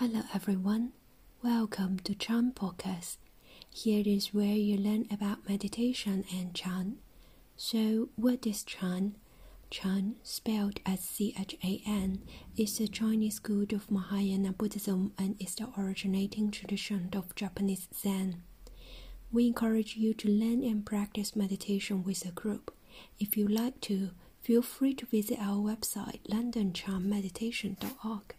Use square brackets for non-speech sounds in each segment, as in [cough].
Hello everyone, welcome to Chan Podcast. Here is where you learn about meditation and Chan. So, what is Chan? Chan, spelled as C H A N, is the Chinese school of Mahayana Buddhism and is the originating tradition of Japanese Zen. We encourage you to learn and practice meditation with a group. If you like to, feel free to visit our website londonchanmeditation.org.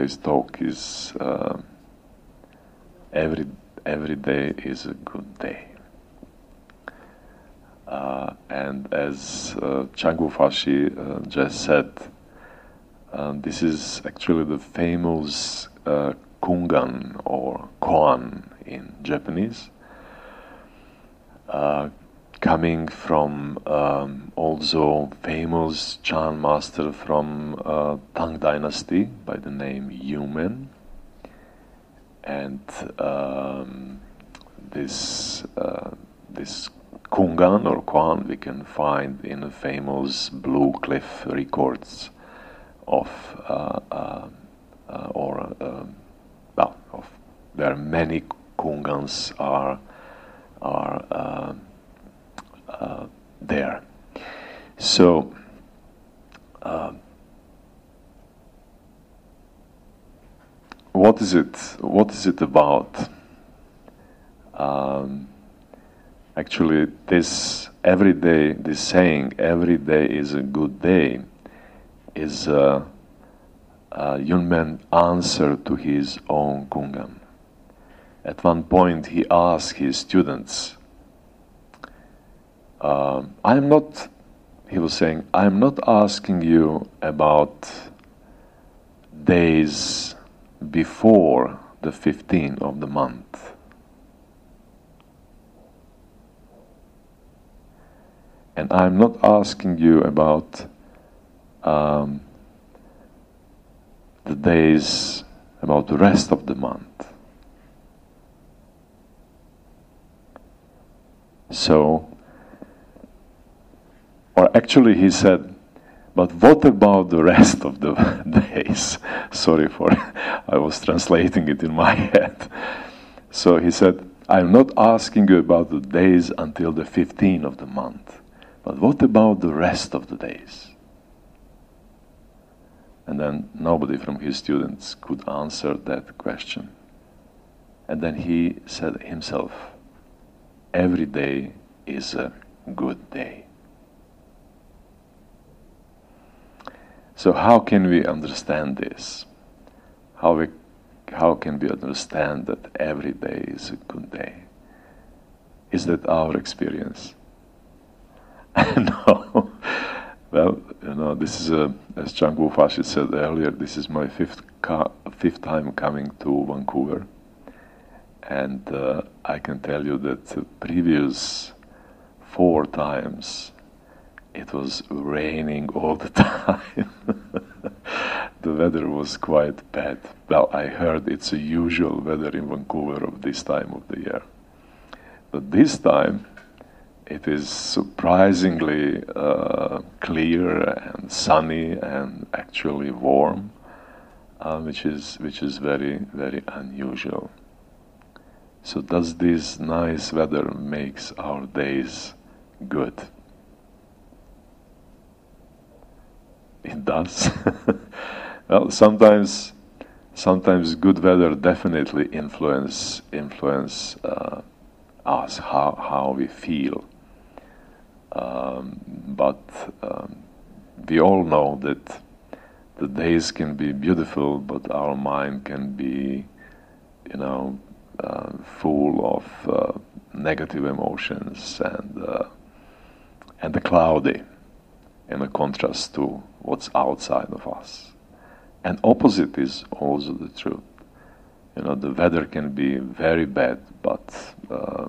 Today's talk is uh, every every day is a good day. Uh, and as uh, Chang Wu Fashi uh, just said, um, this is actually the famous uh, kungan or koan in Japanese, uh, coming from um, also famous Chan master from uh, Tang Dynasty by the name Yunmen, and um, this uh, this kungan or koan we can find in the famous Blue Cliff records of uh, uh, uh or um, well, of, there are many kungans are are um, uh, there. So, uh, what is it? What is it about? Um, actually, this every day, this saying, "Every day is a good day," is a, a Yunmen answer to his own kungan. At one point, he asked his students uh, I'm not, he was saying, I'm not asking you about days before the 15th of the month. And I'm not asking you about um, the days, about the rest of the month. So, or actually, he said, but what about the rest of the [laughs] days? [laughs] Sorry for, [laughs] I was translating it in my head. So he said, I'm not asking you about the days until the 15th of the month, but what about the rest of the days? And then nobody from his students could answer that question. And then he said himself, Every day is a good day. So how can we understand this? How we, how can we understand that every day is a good day? Is that our experience? [laughs] no. well, you know, this is a, as Chang Wu Fashi said earlier, this is my fifth fifth time coming to Vancouver, and uh, I can tell you that the previous four times it was raining all the [laughs] time. the weather was quite bad. Well, I heard it's a usual weather in Vancouver of this time of the year. But this time, it is surprisingly uh, clear and sunny and actually warm, uh, which is which is very very unusual. So does this nice weather makes our days good? It does. [laughs] well, sometimes, sometimes good weather definitely influence influence uh, us how how we feel. Um, but um, we all know that the days can be beautiful, but our mind can be, you know, uh, full of uh, negative emotions and uh, and cloudy in a contrast to what's outside of us. And opposite is also the truth. You know, the weather can be very bad, but uh,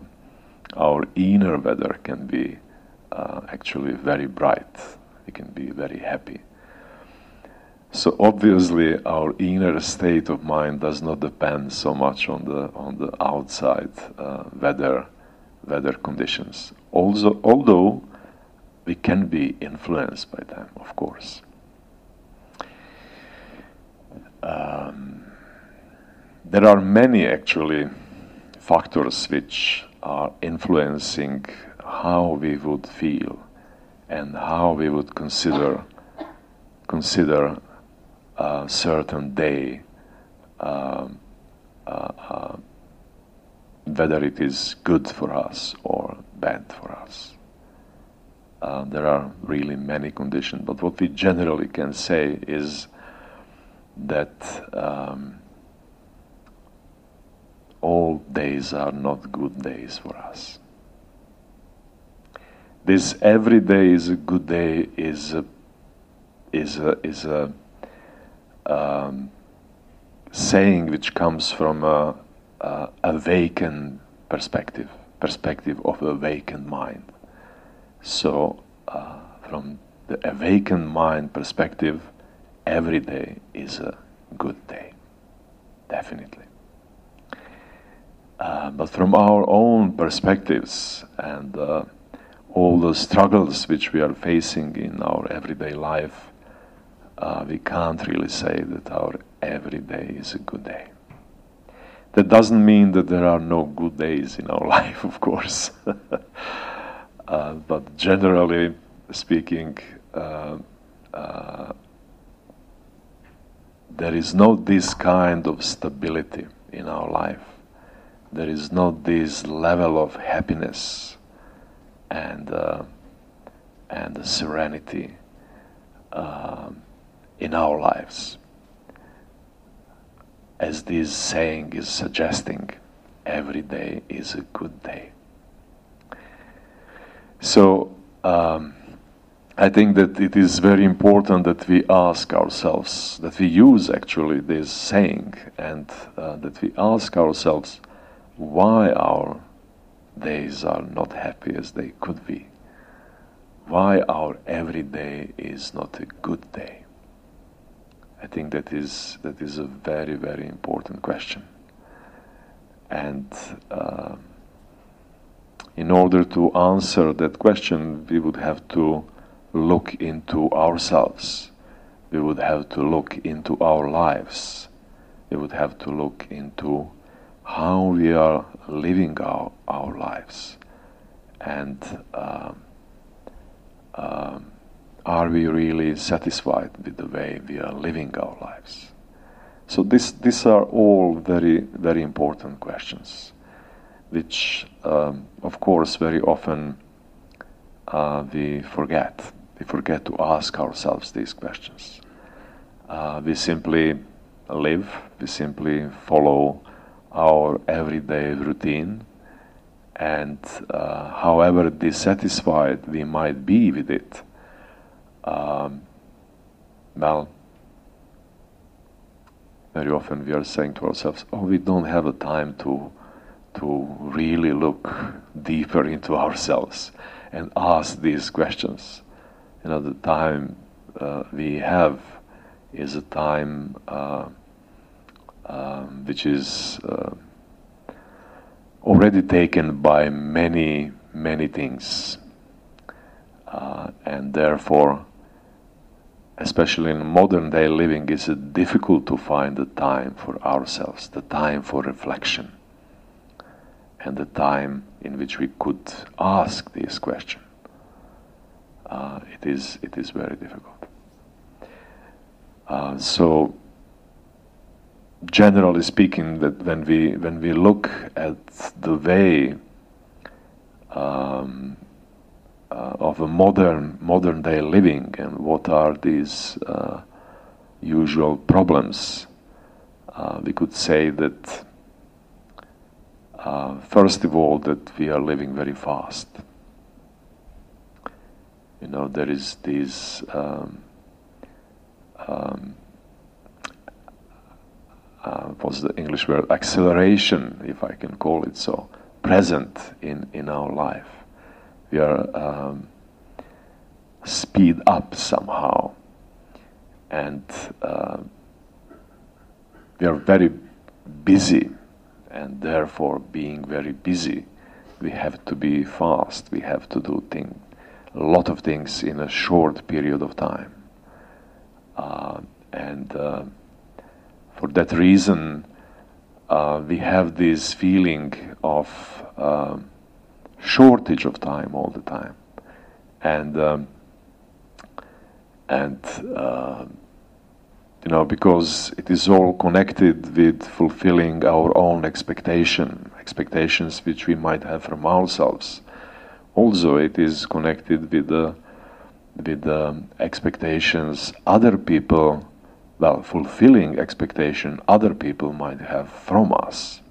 our inner weather can be uh, actually very bright. We can be very happy. So obviously, our inner state of mind does not depend so much on the on the outside uh, weather weather conditions. Also, although we can be influenced by them, of course. Um, there are many actually factors which are influencing how we would feel and how we would consider consider a certain day um, uh, uh, whether it is good for us or bad for us. Uh, there are really many conditions, but what we generally can say is that um, all days are not good days for us. This every day is a good day is a, is a, is a um, saying which comes from a, a awakened perspective, perspective of awakened mind. So, uh, from the awakened mind perspective, every day is a good day, definitely. Uh, but from our own perspectives and uh, all the struggles which we are facing in our everyday life, uh, we can't really say that our every day is a good day. That doesn't mean that there are no good days in our [laughs] life, of course. [laughs] Uh, but generally speaking, uh, uh, there is not this kind of stability in our life. There is not this level of happiness and uh, and serenity uh, in our lives, as this saying is suggesting. Every day is a good day. So. Um, I think that it is very important that we ask ourselves, that we use actually this saying, and uh, that we ask ourselves why our days are not happy as they could be. Why our every day is not a good day. I think that is that is a very very important question, and. Uh, in order to answer that question, we would have to look into ourselves. We would have to look into our lives. We would have to look into how we are living our, our lives. And um, um, are we really satisfied with the way we are living our lives? So this, these are all very, very important questions, which, um, of course, very often uh, we forget. We forget to ask ourselves these questions. Uh, we simply live, we simply follow our everyday routine, and uh, however dissatisfied we might be with it, um, well, very often we are saying to ourselves, "Oh, we don't have a time to to really look deeper into ourselves and ask these questions." you know, the time uh, we have is a time uh, um, which is uh, already taken by many, many things. Uh, and therefore, especially in modern day living, it's difficult to find the time for ourselves, the time for reflection, and the time in which we could ask this question, uh, it is it is very difficult. Uh, so, generally speaking, that when we when we look at the way um, uh, of a modern modern day living and what are these uh, usual problems, uh, we could say that. Uh, first of all, that we are living very fast you know, there is this um, um, uh, what's the English word? Acceleration, if I can call it so, present in, in our life. We are um, speed up somehow, and uh, we are very busy, and therefore, being very busy, we have to be fast. We have to do thing, a lot of things in a short period of time. Uh, and uh, for that reason, uh, we have this feeling of um, shortage of time all the time, and um, and uh, you know because it is all connected with fulfilling our own expectation, expectations which we might have from ourselves. Also, it is connected with the with the expectations other people, well, fulfilling expectation other people might have from us,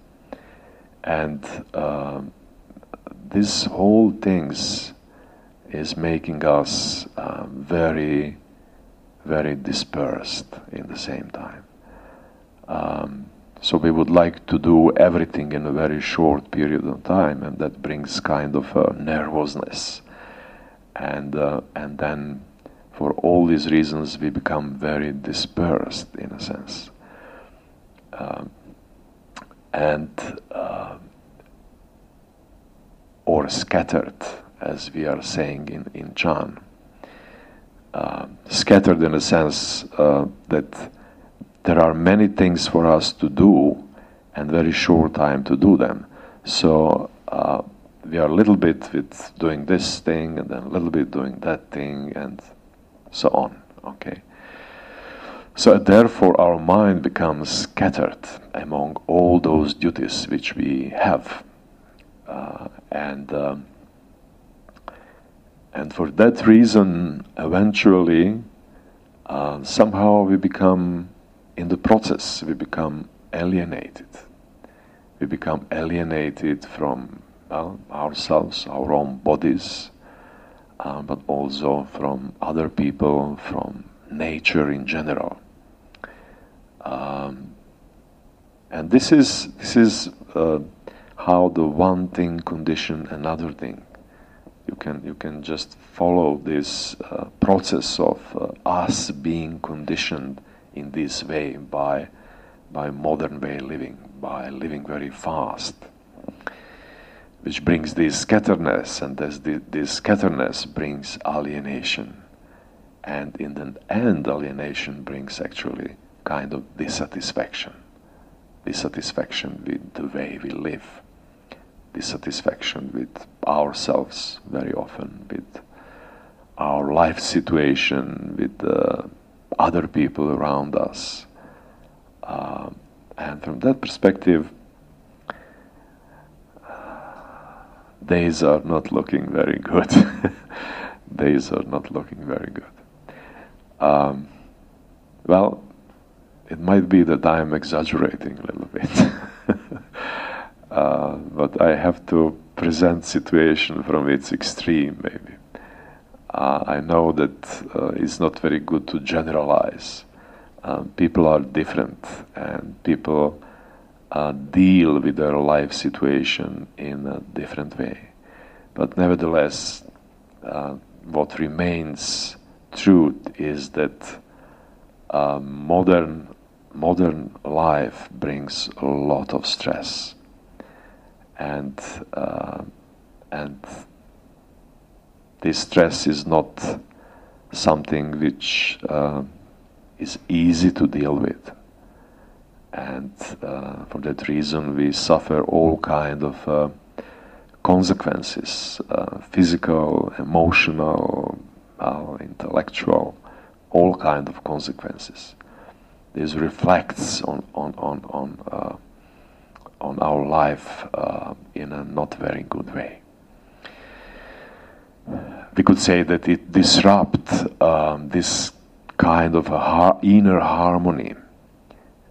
and uh, this whole things is making us uh, very, very dispersed in the same time. Um, so we would like to do everything in a very short period of time, and that brings kind of a nervousness. And uh, and then for all these reasons we become very dispersed in a sense. Um, and uh, or scattered as we are saying in, in Chan uh, scattered in a sense uh, that there are many things for us to do and very short time to do them so uh, we are a little bit with doing this thing and then a little bit doing that thing and so on. Okay. So therefore, our mind becomes scattered among all those duties which we have, uh, and um, and for that reason, eventually, uh, somehow we become in the process we become alienated. We become alienated from well, ourselves, our own bodies, uh, but also from other people, from nature in general. Um, and this is this is uh, how the one thing condition another thing. You can you can just follow this uh, process of uh, us being conditioned in this way by by modern way living, by living very fast which brings this scatteredness, and this, this scatteredness brings alienation. And in the end, alienation brings actually kind of dissatisfaction. Dissatisfaction with the way we live, dissatisfaction with ourselves very often, with our life situation, with other people around us. Uh, and from that perspective, days are not looking very good. [laughs] days are not looking very good. Um, well, it might be that I'm exaggerating a little bit, [laughs] uh, but I have to present situation from its extreme, maybe. Uh, I know that uh, it's not very good to generalize. Um, people are different, and people uh, deal with their life situation in a different way. But nevertheless, uh, what remains truth is that uh, modern modern life brings a lot of stress, and uh, and this stress is not something which uh, is easy to deal with. And uh, for that reason we suffer all kind of uh, consequences uh, physical emotional uh, intellectual all kind of consequences. This reflects on on on on, on our life uh, in a not very good way. We could say that it disrupts um, this kind of har- inner harmony.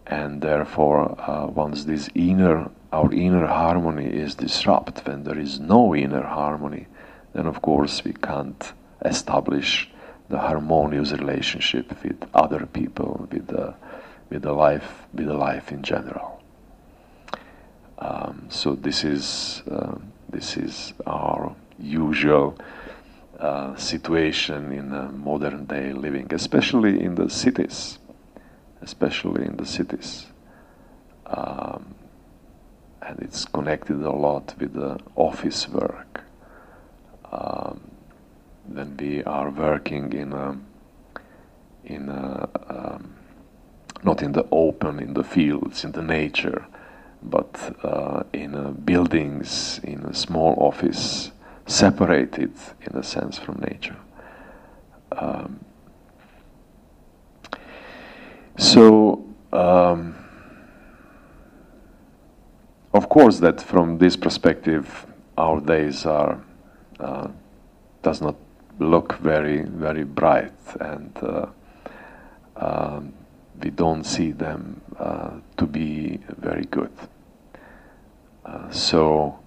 And therefore uh, once this inner our inner harmony is disrupted when there is no inner harmony then of course we can't establish the harmonious relationship with other people with the with the life with the life in general um, so this is uh, this is our usual uh, situation in modern day living especially in the cities especially in the cities. Um, and it's connected a lot with the office work. Um, then we are working in a, in a, um, not in the open, in the fields, in the nature, but uh, in uh, buildings, in a small office, separated in a sense from nature. Um, so, um, of course, that from this perspective, our days are uh, does not look very very bright, and uh, um, we don't see them uh, to be very good. Uh, so.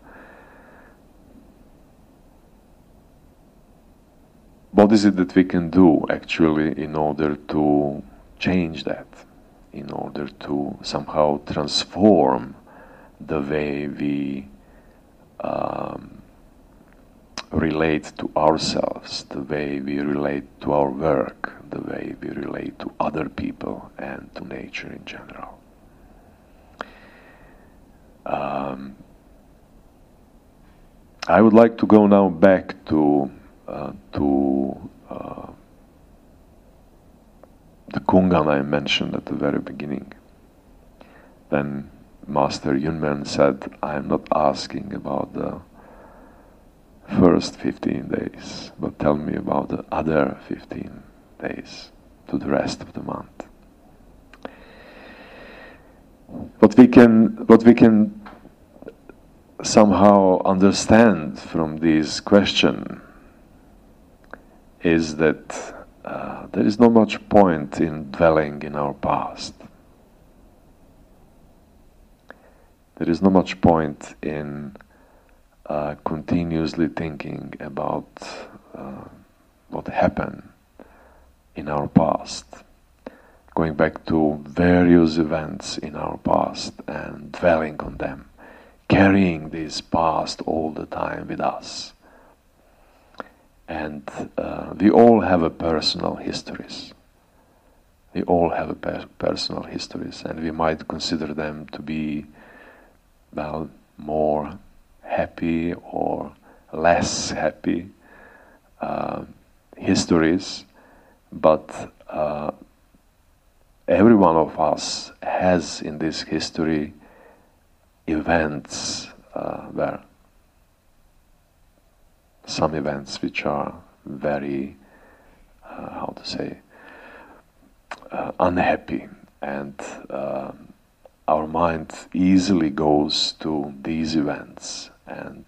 What is it that we can do actually in order to change that, in order to somehow transform the way we um, relate to ourselves, the way we relate to our work, the way we relate to other people and to nature in general. Um, I would like to go now back to uh, to uh, the Kungan I mentioned at the very beginning. Then Master Yunmen said, I am not asking about the first 15 days, but tell me about the other 15 days to the rest of the month. What we can, what we can somehow understand from this question is that uh, there is not much point in dwelling in our past. there is not much point in uh, continuously thinking about uh, what happened in our past, going back to various events in our past and dwelling on them, carrying this past all the time with us. And uh, we all have a personal histories. We all have a per- personal histories, and we might consider them to be well, more happy or less happy uh, histories, but uh, every one of us has in this history events uh, where some events which are very, uh, how to say, uh, unhappy and um, our mind easily goes to these events and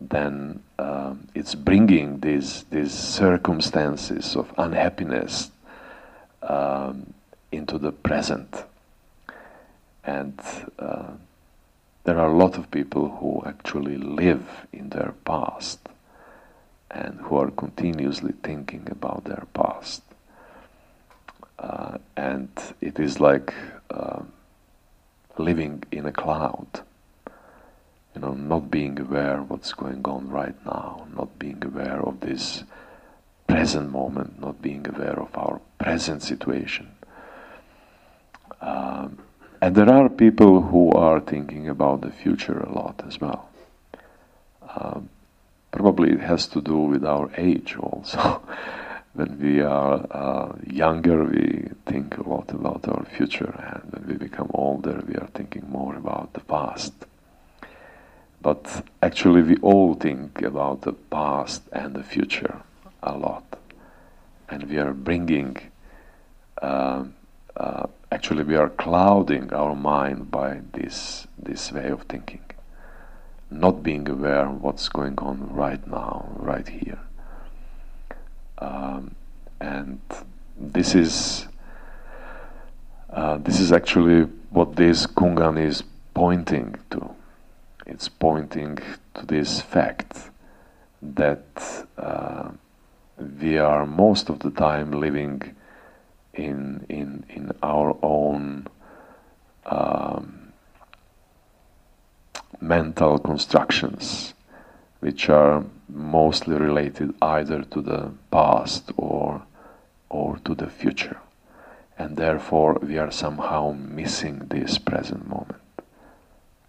then um, it's bringing these these circumstances of unhappiness um, into the present and uh, there are a lot of people who actually live in their past and who are continuously thinking about their past uh, and it is like uh, living in a cloud. You know, not being aware of what's going on right now, not being aware of this present moment, not being aware of our present situation. Um, and there are people who are thinking about the future a lot as well. Um, probably it has to do with our age also. [laughs] when we are uh, younger, we think a lot about our future, and when we become older, we are thinking more about the past. But actually, we all think about the past and the future a lot, and we are bringing. Uh, uh, actually, we are clouding our mind by this this way of thinking, not being aware of what's going on right now, right here. Um, and this is uh, this is actually what this Kungan is pointing to. It's pointing to this fact that uh, we are most of the time living in in in our own um, mental constructions, which are mostly related either to the past or or to the future. And therefore we are somehow missing this present moment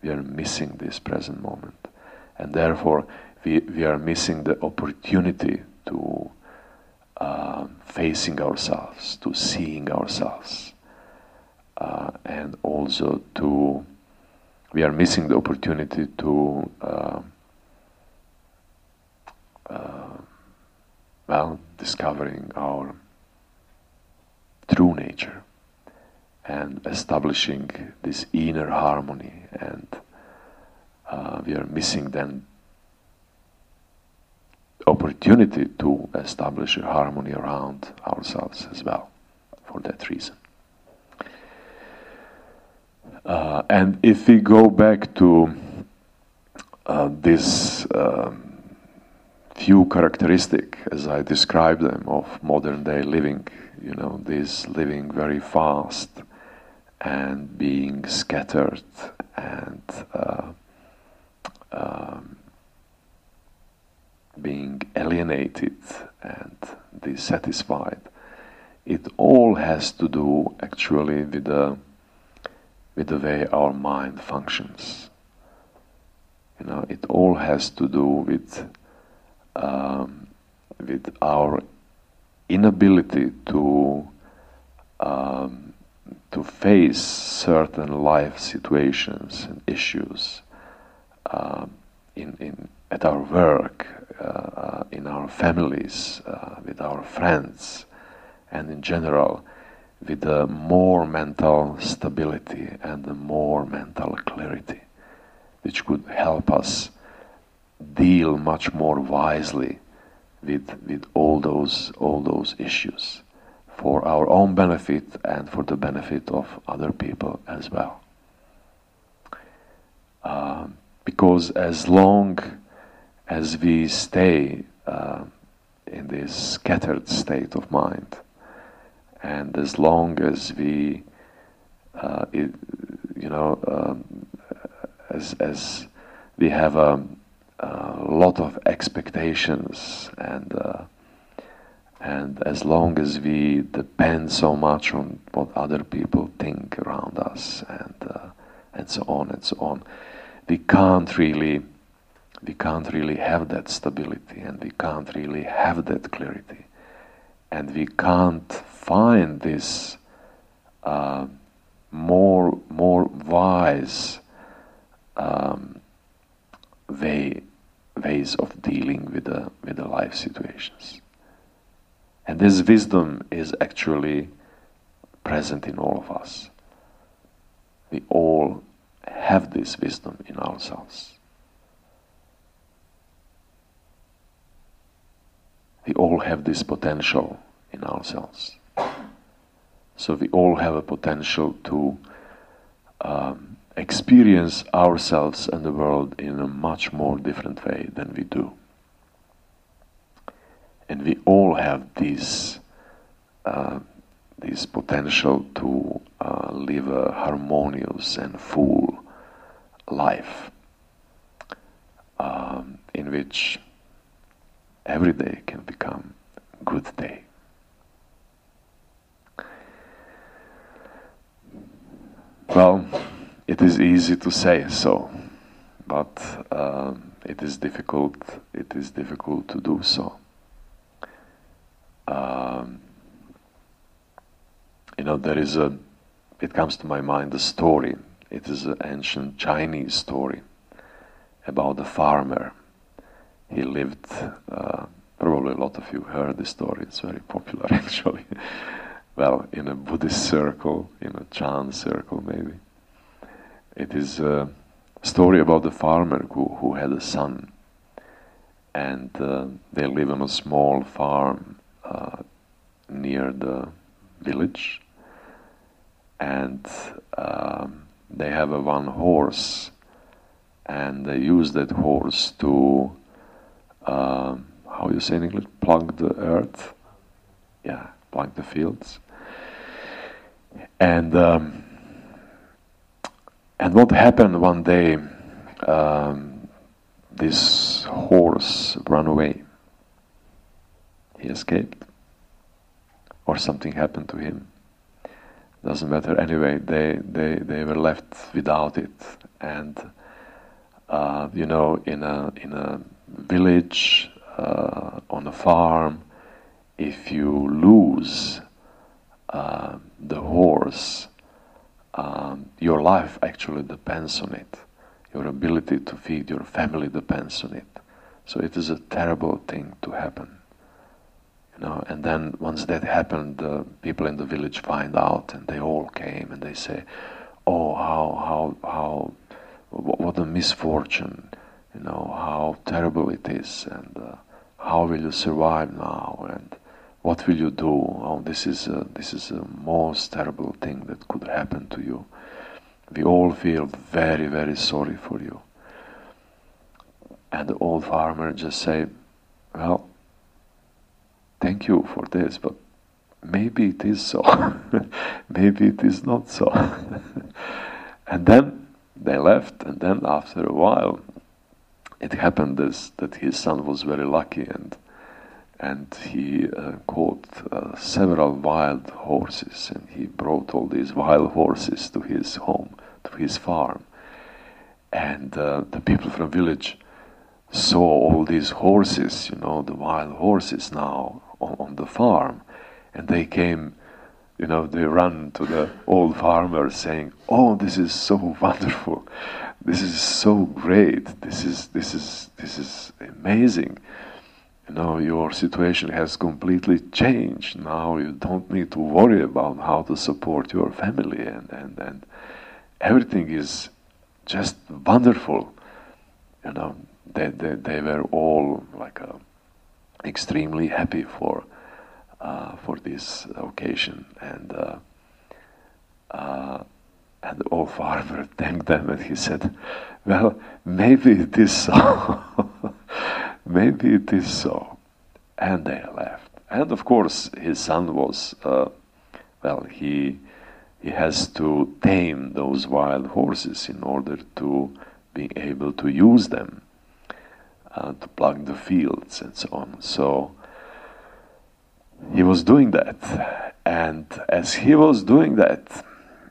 we are missing this present moment. And therefore, we, we are missing the opportunity to uh, facing ourselves, to seeing ourselves, uh, and also to we are missing the opportunity to uh, well discovering our true nature and establishing this inner harmony. And uh, we are missing then opportunity to establish a harmony around ourselves as well for that reason. Uh, and if we go back to uh, this um, few characteristic as I describe them of modern day living you know this living very fast and being scattered and uh, um, being alienated and dissatisfied. It all has to do actually with the with the way our mind functions. You know, it all has to do with um, with our inability to um, to face certain life situations and issues uh, in, in, at our work, uh, in our families, uh, with our friends, and in general, with the more mental stability and the more mental clarity, which could help us deal much more wisely with, with all, those, all those issues for our own benefit and for the benefit of other people as well. Uh, because as long as we stay uh, in this scattered state of mind, and as long as we, uh, it, you know, um, as as we have a, a, lot of expectations and uh, and as long as we depend so much on what other people think around us and, uh, and so on and so on, we can't really we can't really have that stability and we can't really have that clarity and we can't find this uh, more more wise um, way ways of dealing with the with the life situations. And this wisdom is actually present in all of us. We all have this wisdom in ourselves. We all have this potential in ourselves. So we all have a potential to um, experience ourselves and the world in a much more different way than we do. And we all have this, uh, this potential to uh, live a harmonious and full life um, in which every day can become a good day. Well, it is easy to say so, but um, it is difficult. It is difficult to do so. Um, you know, there is a. It comes to my mind a story. It is an ancient Chinese story about a farmer. He lived. Uh, probably a lot of you heard this story. It's very popular, [laughs] actually. well, in a Buddhist circle, in a Chan circle, maybe. It is a story about a farmer who, who had a son, and uh, they live on a small farm uh, near the village, and um, they have a one horse, and they use that horse to um, how you say in English, plug the earth, yeah, plug the fields, and um, and what happened one day? Um, this horse ran away he escaped, or something happened to him. doesn't matter anyway. They they they were left without it, and uh, you know, in a in a village uh, on a farm, if you lose uh, the horse, um, your life actually depends on it. Your ability to feed your family depends on it. So it is a terrible thing to happen. Know, and then once that happened, the people in the village find out, and they all came and they say, "Oh, how how how what a misfortune! You know how terrible it is, and uh, how will you survive now? And what will you do? Oh, this is a, this is the most terrible thing that could happen to you. We all feel very very sorry for you." And the old farmer just say, "Well." Thank you for this, but maybe it is so, [laughs] maybe it is not so. [laughs] and then they left, and then after a while, it happened this, that his son was very lucky and and he uh, caught uh, several wild horses and he brought all these wild horses to his home, to his farm. And uh, the people from village saw all these horses, you know, the wild horses now on, on the farm, and they came you know, they run to the old farmer saying, "Oh, this is so [laughs] wonderful! This is so great! This is this is this is amazing! You know, your situation has completely changed. Now you don't need to worry about how to support your family, and and and everything is just wonderful. You know, they they they were all like a extremely happy for uh, for this occasion, and uh, uh, and the old farmer [laughs] thanked them, and he said, "Well, maybe it is so. [laughs] maybe it is so." And they left. And of course, his son was uh, well. He he has to tame those wild horses in order to be able to use them uh, to plug the fields and so on. So he was doing that, and as he was doing that,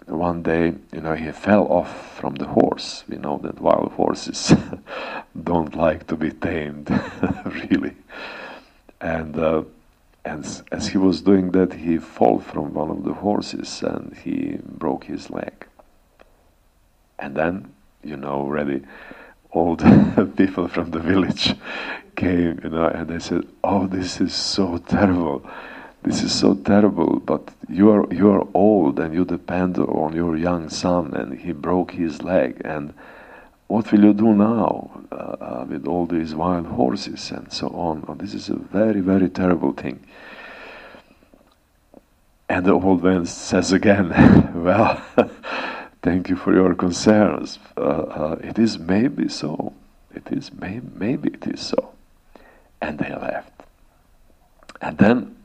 one day, you know, he fell off from the horse. We know that wild horses [laughs] don't like to be tamed, [laughs] really. And uh, and as he was doing that, he fell from one of the horses and he broke his leg. And then, you know, already the [laughs] people from the village came, you know, and they said, "Oh, this is so terrible. This is so terrible. But you are you are old and you depend on your young son, and he broke his leg. And what will you do now uh, uh, with all these wild horses and so on? Oh, this is a very very terrible thing." And the old man says again, [laughs] "Well." [laughs] Thank you for your concerns. Uh, uh, it is maybe so. It is may- maybe it is so. And they left. And then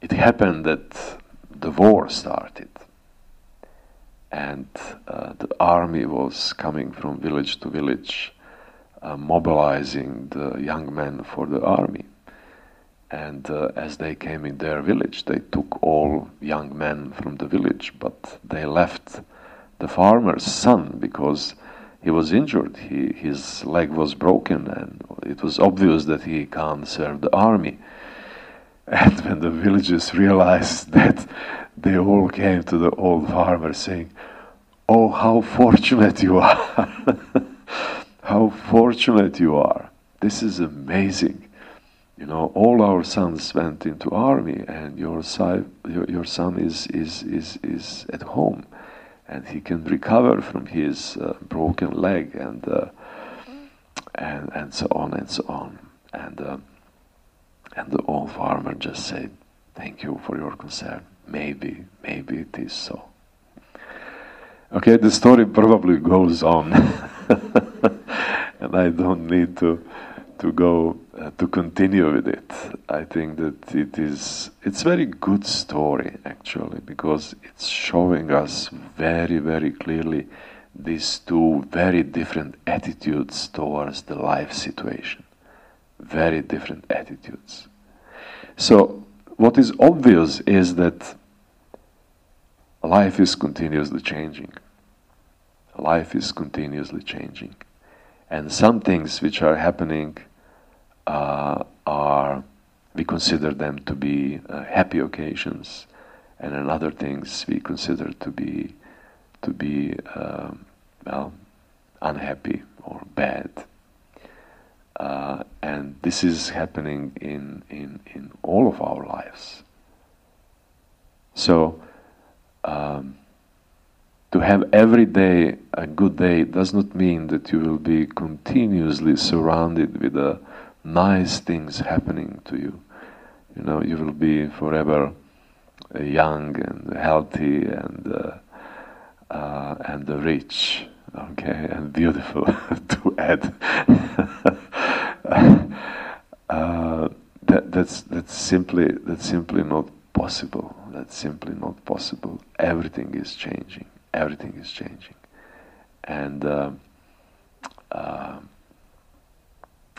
it happened that the war started. And uh, the army was coming from village to village, uh, mobilizing the young men for the army. And uh, as they came in their village, they took all young men from the village, but they left the farmer's son because he was injured. He, his leg was broken, and it was obvious that he can't serve the army. [laughs] And when the villagers realized [laughs] that, they all came to the old farmer saying, Oh, how fortunate you are! [laughs] how fortunate you are! This is amazing. You know, all our sons went into army, and your, si- your, your son is, is, is, is at home and he can recover from his uh, broken leg and uh, and and so on and so on. And uh, and the old farmer just said thank you for your concern. Maybe maybe it is so. Okay the story probably goes on. [laughs] And i don't need to to go uh, to continue with it. I think that it is it's very good story actually because it's showing us very very clearly these two very different attitudes towards the life situation. Very different attitudes. So what is obvious is that life is continuously changing. Life is continuously changing. And some things which are happening are, we consider them to be uh, happy occasions, and in other things we consider to be, to be um, well, unhappy or bad. Uh, and this is happening in, in, in all of our lives. So, um, to have every day a good day does not mean that you will be continuously surrounded with the nice things happening to you. You know, you will be forever uh, young and healthy and uh, uh, and rich, okay, [laughs] and beautiful [laughs] to add. [laughs] Uh, that, that's that's simply that's simply not possible. That's simply not possible. Everything is changing. Everything is changing, and uh, uh,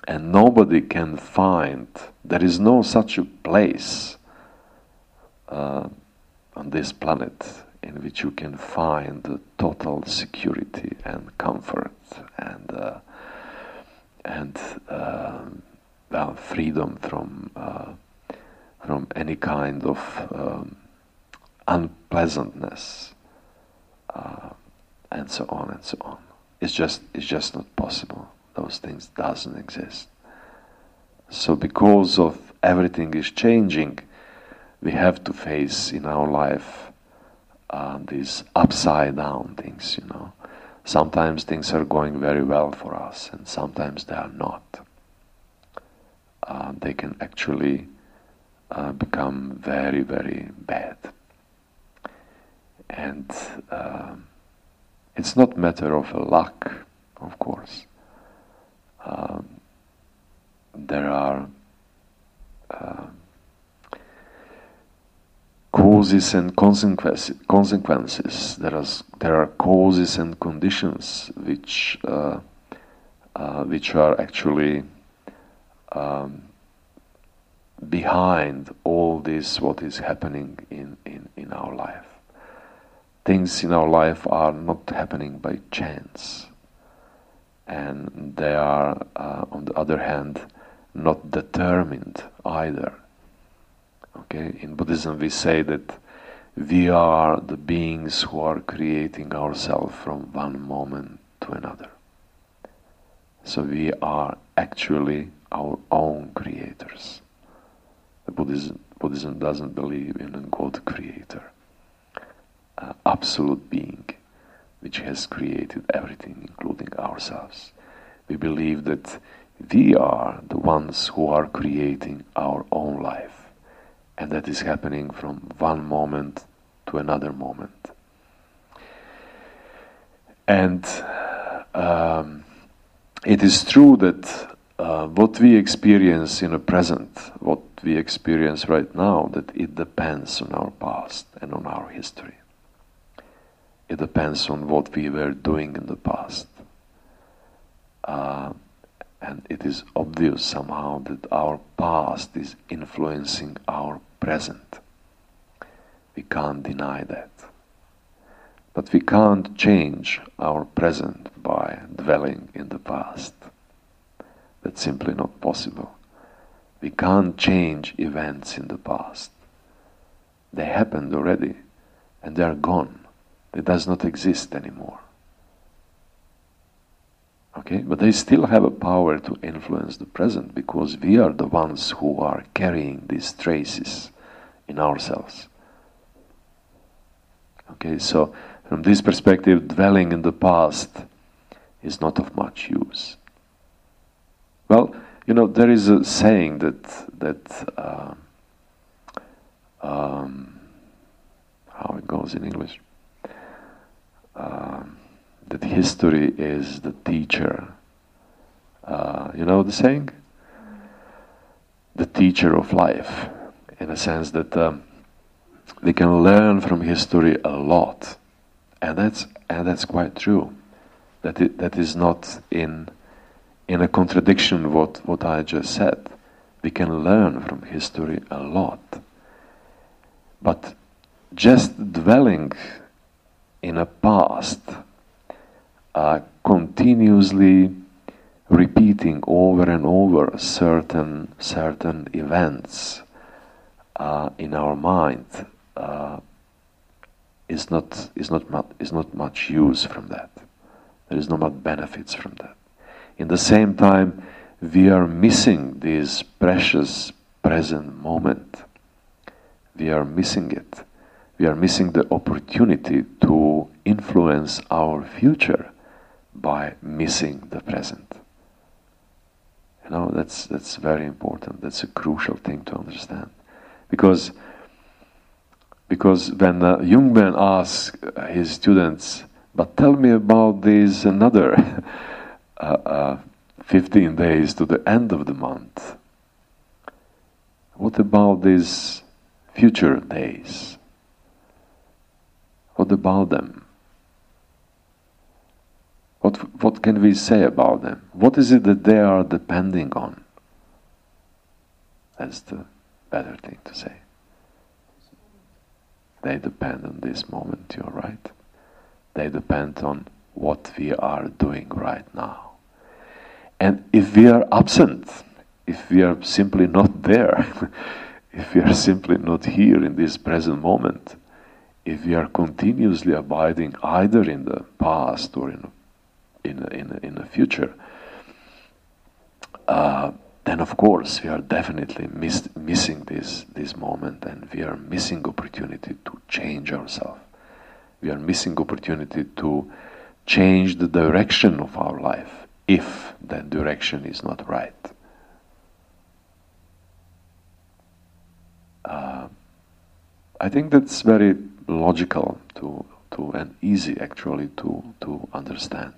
and nobody can find. There is no such a place uh, on this planet in which you can find total security and comfort and uh, and uh, freedom from uh, from any kind of um, unpleasantness uh, and so on and so on. It's just it's just not possible. Those things doesn't exist. So because of everything is changing, we have to face in our life uh, these upside down things. You know, sometimes things are going very well for us, and sometimes they are not. Uh, they can actually uh, become very, very bad. And uh, it's not matter of luck, of course. Um, there are uh, causes and consequences. consequences. There, are, there are causes and conditions which, uh, uh, which are actually um, behind all this what is happening in, in, in our life. Things in our life are not happening by chance, and they are, uh, on the other hand, not determined either. Okay, in Buddhism we say that we are the beings who are creating ourselves from one moment to another. So we are actually our own creators. Buddhism, Buddhism doesn't believe in a God creator, uh, absolute being which has created everything, including ourselves. We believe that we are the ones who are creating our own life, and that is happening from one moment to another moment. And um, it is true that uh, what we experience in the present, what we experience right now, that it depends on our past and on our history. It depends on what we were doing in the past. Uh, and it is obvious somehow that our past is influencing our present. We can't deny that. But we can't change our present by dwelling in the past. That's simply not possible. We can't change events in the past. They happened already and they are gone. They does not exist anymore. Okay, but they still have a power to influence the present because we are the ones who are carrying these traces in ourselves. Okay, so from this perspective, dwelling in the past is not of much use. Well, you know, there is a saying that that uh, um, how it goes in English. Uh, that history is the teacher. Uh, you know the saying? The teacher of life, in a sense that um, can learn from history a lot, and that's and that's quite true. That it, that is not in in a contradiction what, what I just said. We can learn from history a lot. But just dwelling in a past, uh, continuously repeating over and over certain certain events uh, in our mind uh, is not is not mu- is not much use from that. There is no much benefits from that. In the same time, we are missing this precious present moment. We are missing it. We are missing the opportunity to influence our future by missing the present. You know, that's, that's very important. That's a crucial thing to understand. Because, because when uh, Yunmen asks his students, but tell me about this another [laughs] uh, uh, 15 days to the end of the month. What about these future days? What about them? What, what can we say about them? What is it that they are depending on? That's the better thing to say. They depend on this moment, you're right. They depend on what we are doing right now. And if we are absent, if we are simply not there, [laughs] if we are simply not here in this present moment, if we are continuously abiding either in the past or in in in, in the future, uh, then of course we are definitely miss, missing this this moment, and we are missing opportunity to change ourselves. We are missing opportunity to change the direction of our life if that direction is not right. Uh, I think that's very logical to, to and easy actually to, to understand.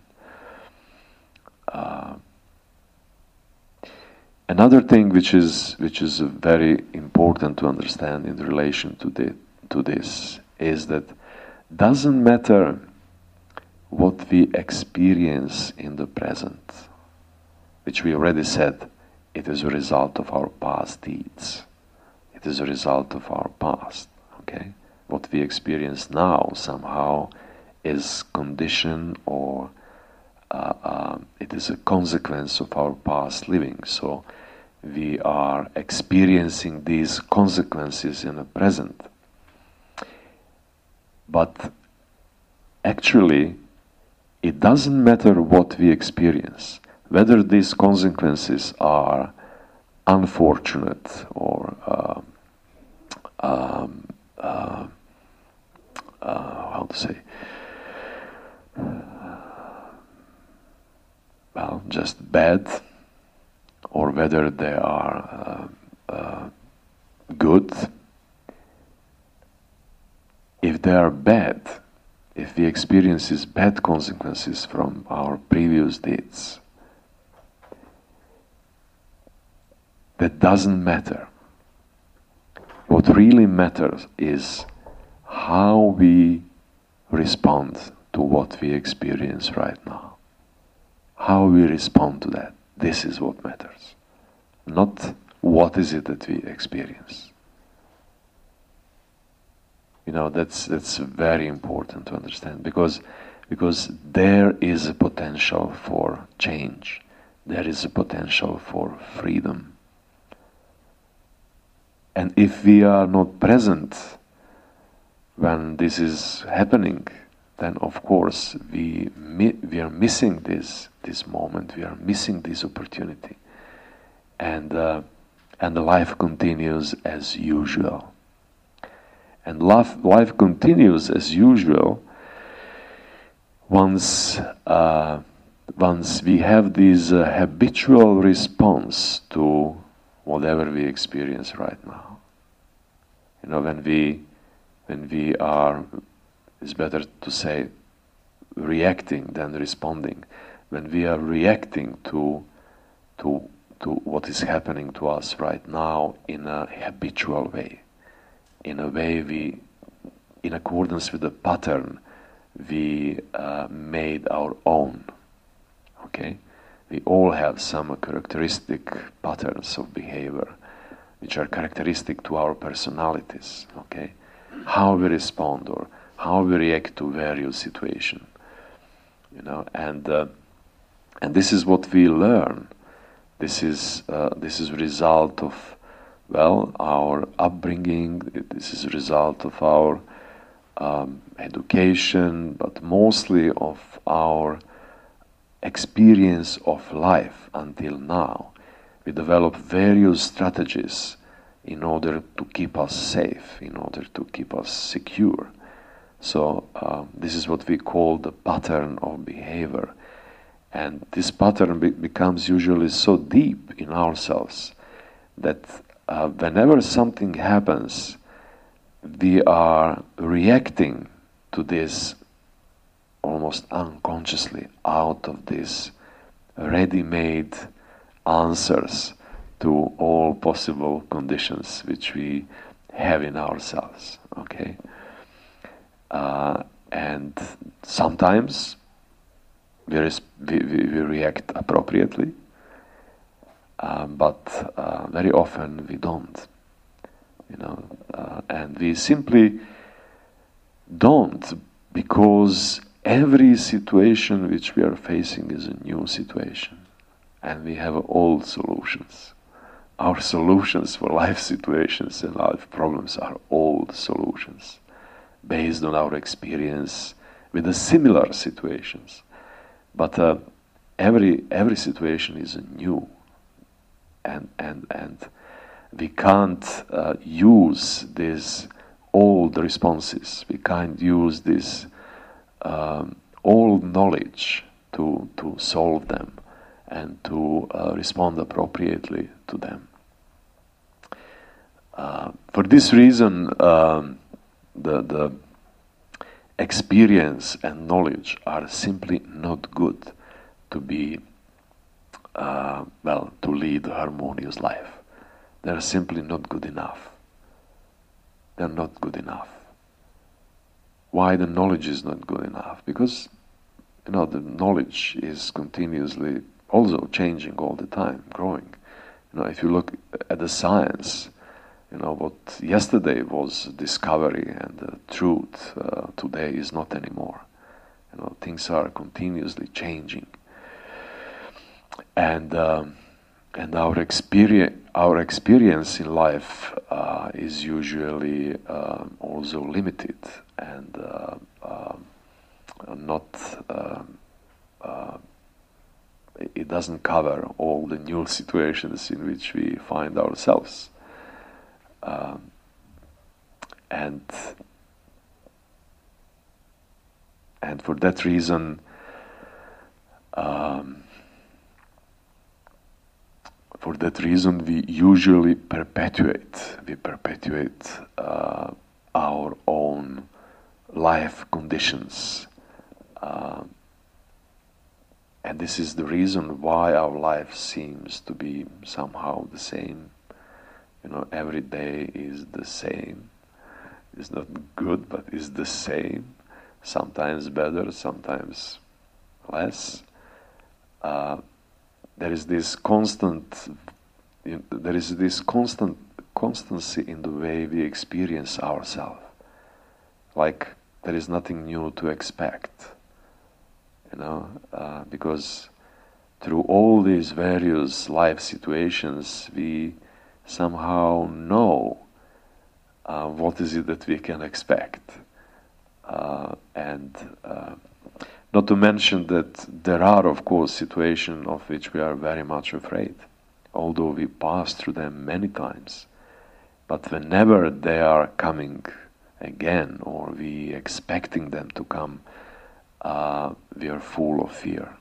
Uh, another thing which is which is very important to understand in relation to the, to this is that doesn't matter what we experience in the present, which we already said, it is a result of our past deeds. It is a result of our past. Okay, what we experience now somehow is condition or uh, uh, it is a consequence of our past living. So we are experiencing these consequences in the present. But actually, it doesn't matter what we experience, whether these consequences are unfortunate or uh, um, uh, uh, how to say, well, just bad, or whether they are uh, uh, good. If they are bad, if we experience bad consequences from our previous deeds, that doesn't matter. What really matters is how we respond to what we experience right now. How we respond to that. This is what matters. Not what is it that we experience. You know, that's, that's very important to understand because, because there is a potential for change. There is a potential for freedom. And if we are not present when this is happening, then of course we, we are missing this, this moment, we are missing this opportunity. And, uh, and life continues as usual and life, life continues as usual once uh, once we have this uh, habitual response to whatever we experience right now you know when we when we are it's better to say reacting than responding when we are reacting to to to what is happening to us right now in a habitual way in a way we, in accordance with the pattern, we uh, made our own. Okay? We all have some characteristic patterns of behavior which are characteristic to our personalities. Okay? How we respond or how we react to various situations. You know, and uh, and this is what we learn. This is uh, this is result of well our upbringing. This is result of our um, education, but mostly of our experience of life until now. We develop various strategies in order to keep us safe, in order to keep us secure. So, uh, this is what we call the pattern of behavior. And this pattern be- becomes usually so deep in ourselves that uh, whenever something happens, we are reacting to this almost unconsciously out of these ready made answers to all possible conditions which we have in ourselves. Okay? Uh, and sometimes we, we, we, react appropriately, uh, but uh, very often we don't. You know, uh, and we simply don't because every situation which we are facing is a new situation and we have old solutions. Our solutions for life situations and life problems are old solutions based on our experience with the similar situations. But uh, every every situation is new, and and and we can't uh, use these old responses. We can't use this um, old knowledge to to solve them and to uh, respond appropriately to them. Uh, for this reason, um, the, the experience and knowledge are simply not good to be, uh, well, to lead a harmonious life. They're simply not good enough. They're not good enough. Why the knowledge is not good enough? Because, you know, the knowledge is continuously also changing all the time, growing. You know, if you look at the science, you know what yesterday was discovery and the truth uh, today is not anymore. You know, things are continuously changing, and um, and our experience our experience in life uh, is usually uh, also limited and uh, um, not um, uh, it doesn't cover all the new [laughs] situations in which we find ourselves. Um, and and for that reason, um, for that reason, we usually perpetuate we perpetuate uh, our own life conditions. Uh, and this is the reason why our life seems to be somehow the same. You know, every day is the same. It's not good, but it's the same. Sometimes better, sometimes less. Uh, there is this constant, there is this constant constancy in the way we experience ourselves. Like there is nothing new to expect you know, uh, because through all these various life situations, we somehow know uh, what is it that we can expect. Uh, and uh, not to mention that there are, of course, situations of which we are very much afraid, although we pass through them many times. But whenever they are coming again, or we expecting them to come, uh, we are full of fear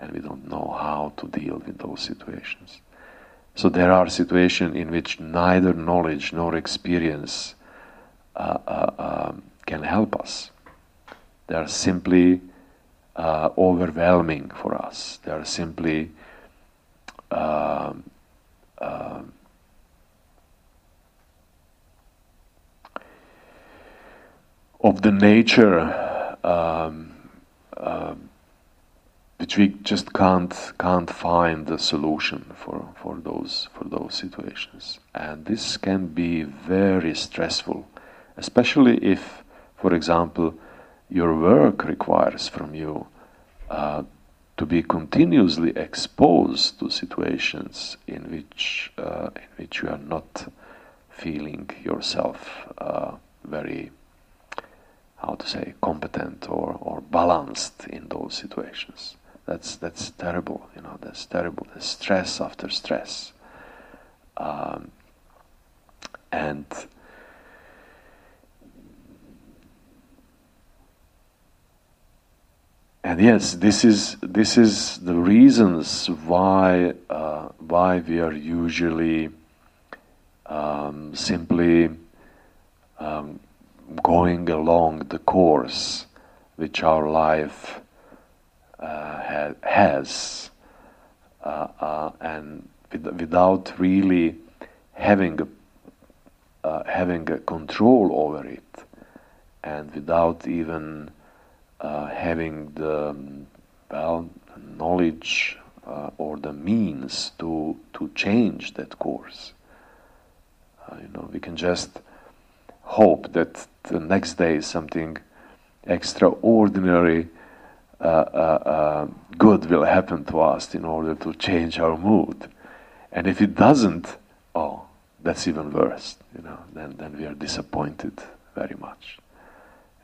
and we don't know how to deal with those situations. So there are situations in which neither knowledge nor experience uh, uh, um, can help us. They are simply uh, overwhelming for us. They are simply um, um, of the nature um, um, which we just can't can't find a solution for, for those for those situations, and this can be very stressful especially if, for example, your work requires from you uh, to be continuously exposed to situations in which uh, in which you are not feeling yourself uh, very how to say competent or, or balanced in those situations. That's that's terrible you know that's terrible. There's stress after stress. Um, and and yes, this is this is the reasons why uh, why we are usually um, simply um, going along the course which our life uh, ha- has, uh, uh and with, without really having a, uh, having a control over it, and without even uh, having the well knowledge uh, or the means to to change that course. Uh, you know, we can just hope that the next day something extraordinary uh, uh, good will happen to us in order to change our mood. And if it doesn't, oh, that's even worse. You know, then then we are disappointed very much.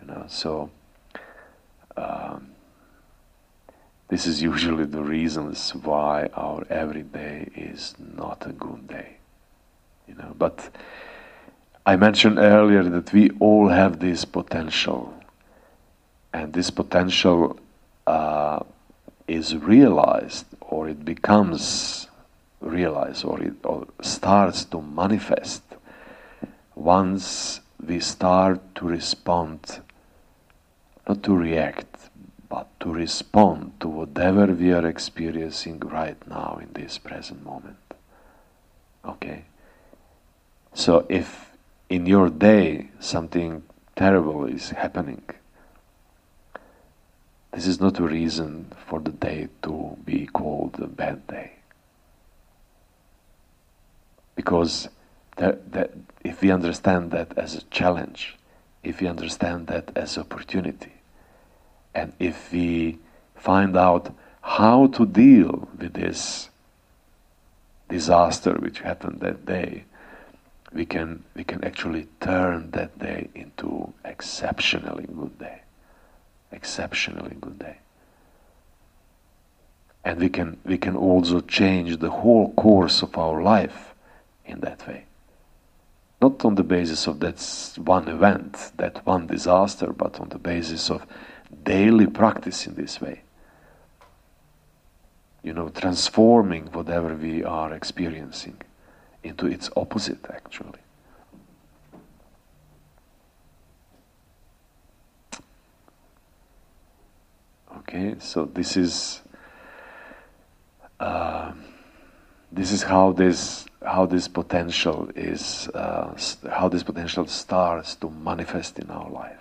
You know, so um, this is usually the reasons why our everyday is not a good day. You know, but I mentioned earlier that we all have this potential, and this potential uh, is realized, or it becomes realized, or it or starts to manifest once we start to respond not to react, but to respond to whatever we are experiencing right now in this present moment. Okay? So if in your day something terrible is happening, this is not a reason for the day to be called a bad day. Because that, that if we understand that as a challenge, if we understand that as opportunity, and if we find out how to deal with this disaster which happened that day, we can we can actually turn that day into exceptionally good day. Exceptionally good day. And we can we can also change the whole course of our life in that way. Not on the basis of that one event, that one disaster, but on the basis of daily practice in this way. You know, transforming whatever we are experiencing into its opposite, actually. Okay, so this is uh, this is how this how this potential is uh, how this potential starts to manifest in our life.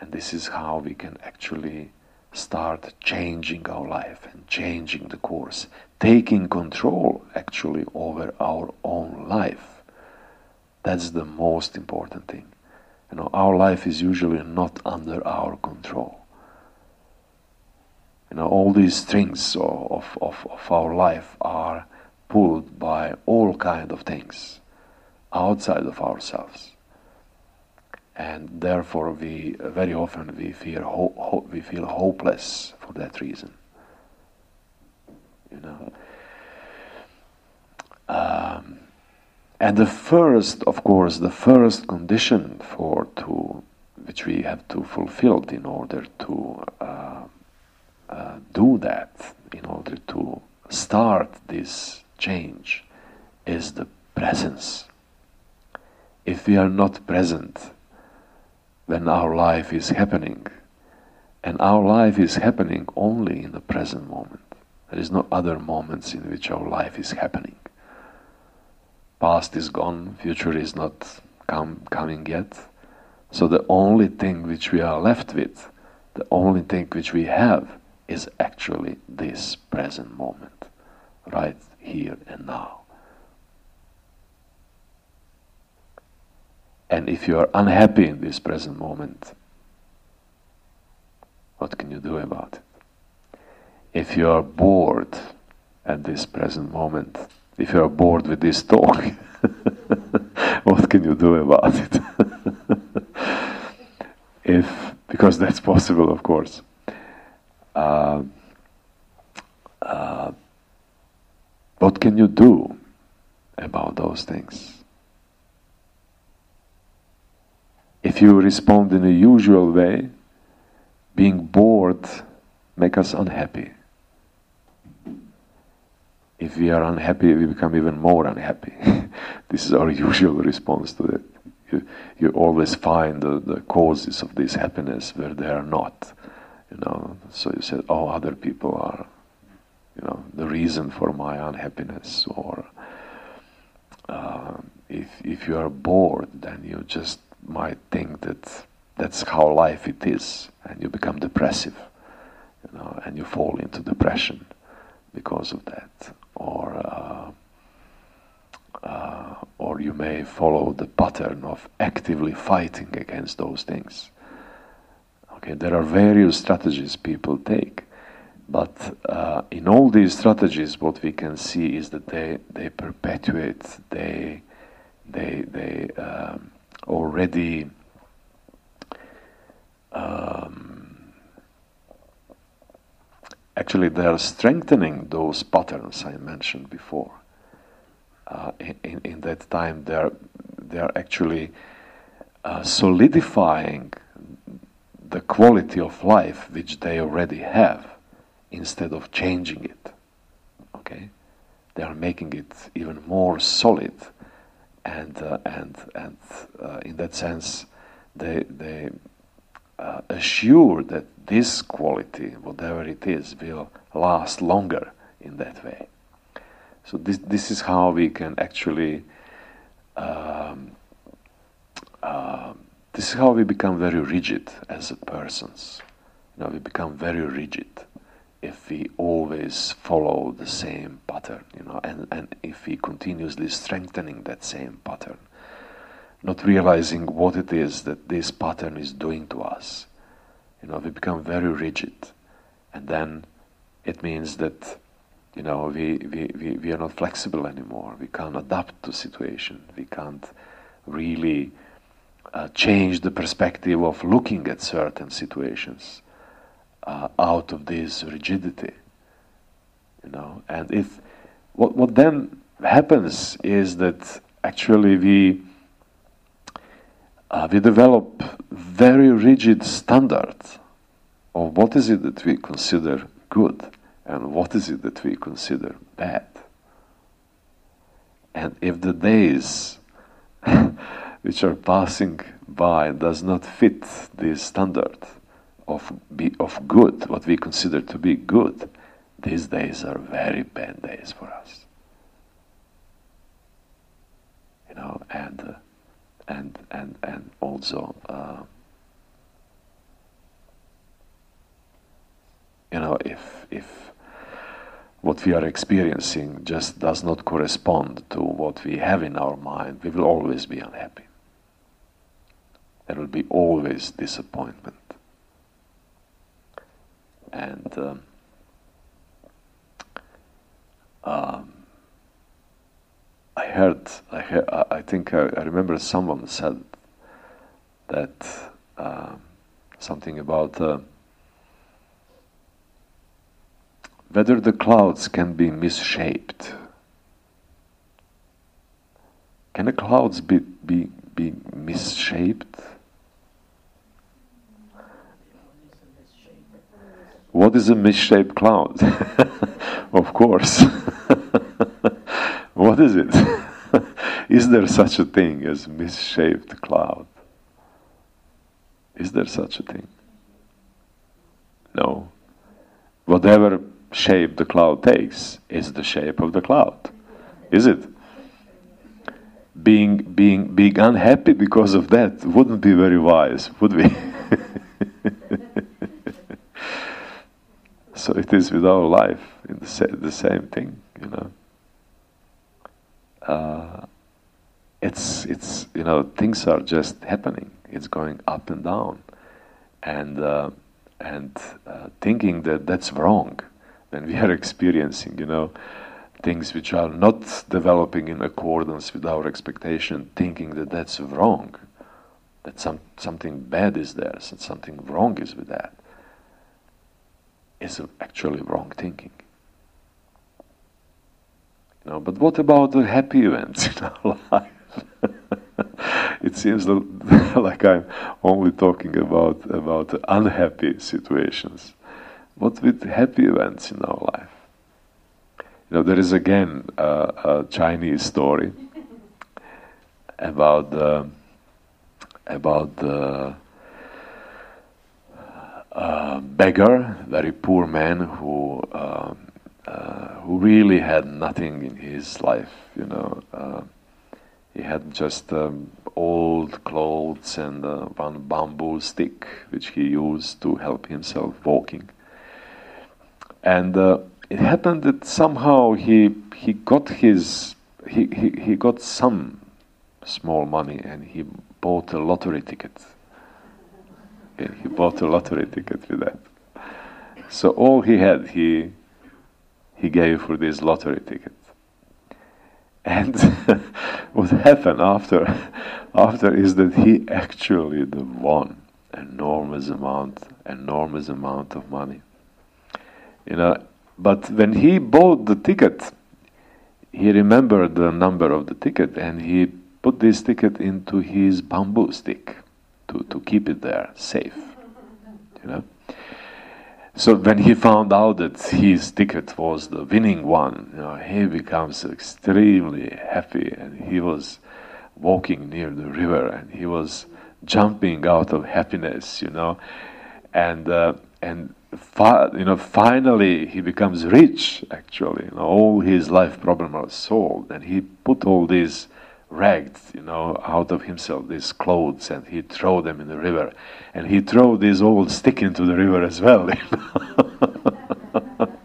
And this is how we can actually start changing our life and changing the course, taking control actually over our own life. That's the most important thing. You know, our life is usually not under our control. You know, all these strings of, of, of our life are pulled by all kind of things outside of ourselves and therefore we very often we feel we feel hopeless for that reason. You know, um, and the first, of course, the first condition for to which we have to fulfill in order to uh, uh, do that, in order to start this change, is the presence. If we are not present when our life is happening. And our life is happening only in the present moment. There is no other moments in which our life is happening. Past is gone, future is not come, coming yet. So the only thing which we are left with, the only thing which we have, is actually this present moment, right here and now. And if you are unhappy in this present moment, what can you do about it? If you are bored at this present moment, if you are bored with this talk, [laughs] what can you do about it? [laughs] if because that's possible, of course. Uh, uh, what can you do about those things? If you respond in a usual way, being bored make us unhappy. If we are unhappy, we become even more unhappy. [laughs] this is our [laughs] usual response to it. You, you always find the, the causes of this happiness where they are not. You know, so you said, "Oh, other people are, you know, the reason for my unhappiness." Or uh, if if you are bored, then you just might think that that's how life it is, and you become depressive, you know, and you fall into depression because of that, or uh, uh, or you may follow the pattern of actively fighting against those things. Okay, there are various strategies people take, but uh, in all these strategies, what we can see is that they they perpetuate, they they they um, already um, actually they are strengthening those patterns I mentioned before. Uh, in, in that time, they are they are actually uh, solidifying the quality of life which they already have instead of changing it. Okay, they are making it even more solid and uh, and and uh, in that sense, they they uh, assure that this quality, whatever it is, will last longer in that way. So this this is how we can actually. Um, uh, this is how we become very rigid as persons. You know, we become very rigid if we always follow the same pattern, you know, and, and if we continuously strengthening that same pattern, not realizing what it is that this pattern is doing to us, you know, we become very rigid, and then it means that, you know, we, we, we, we are not flexible anymore. We can't adapt to situation. We can't really uh, change the perspective of looking at certain situations uh, out of this rigidity. You know, and if what what then happens is that actually we uh, we develop very rigid standards of what is it that we consider good and what is it that we consider bad. And if the days [laughs] which are passing by does not fit this standard, of, be, of good, what we consider to be good, these days are very bad days for us. You know, and uh, and and and also, uh, you know, if if what we are experiencing just does not correspond to what we have in our mind, we will always be unhappy. There will be always disappointment and um, um, I heard, I, I think I, I, remember someone said that uh, something about uh, whether the clouds can be misshaped. Can the clouds be, be, be misshaped? What is a misshaped cloud? [laughs] of course. [laughs] what is it? [laughs] is there such a thing as misshaped cloud? Is there such a thing? No. Whatever shape the cloud takes is the shape of the cloud. Is it? Being being being unhappy because of that wouldn't be very wise, would we? So it is with our life, in the, sa- the same thing, you know. Uh, it's it's you know things are just happening. It's going up and down, and uh, and uh, thinking that that's wrong when we are [laughs] experiencing you know things which are not developing in accordance with our expectation, thinking that that's wrong, that some something bad is there, something wrong is with that, is actually wrong thinking. You know, but what about the happy events in our [laughs] life? [laughs] it seems [laughs] like I'm only talking about about unhappy situations. What with happy events in our life? You know, there is again a Chinese story about about the beggar, very poor man who uh, uh, who really had nothing in his life. You know, uh, he had just um, old clothes and uh, one bamboo stick which he used to help himself walking. And uh, it happened that somehow he he got his he, he, he got some small money and he bought a lottery ticket. He bought a lottery ticket with that. So all he had he he gave for this lottery ticket. And [laughs] what happened after after is that he actually won enormous amount enormous amount of money. You know, but when he bought the ticket, he remembered the number of the ticket and he put this ticket into his bamboo stick to, to keep it there safe. You know? So when he found out that his ticket was the winning one, you know, he becomes extremely happy and he was walking near the river and he was jumping out of happiness, you know. And uh, and you know, finally he becomes rich. Actually, you know, all his life problems are solved, and he put all these rags, you know, out of himself, these clothes, and he threw them in the river, and he threw this old stick into the river as well, [laughs] you know?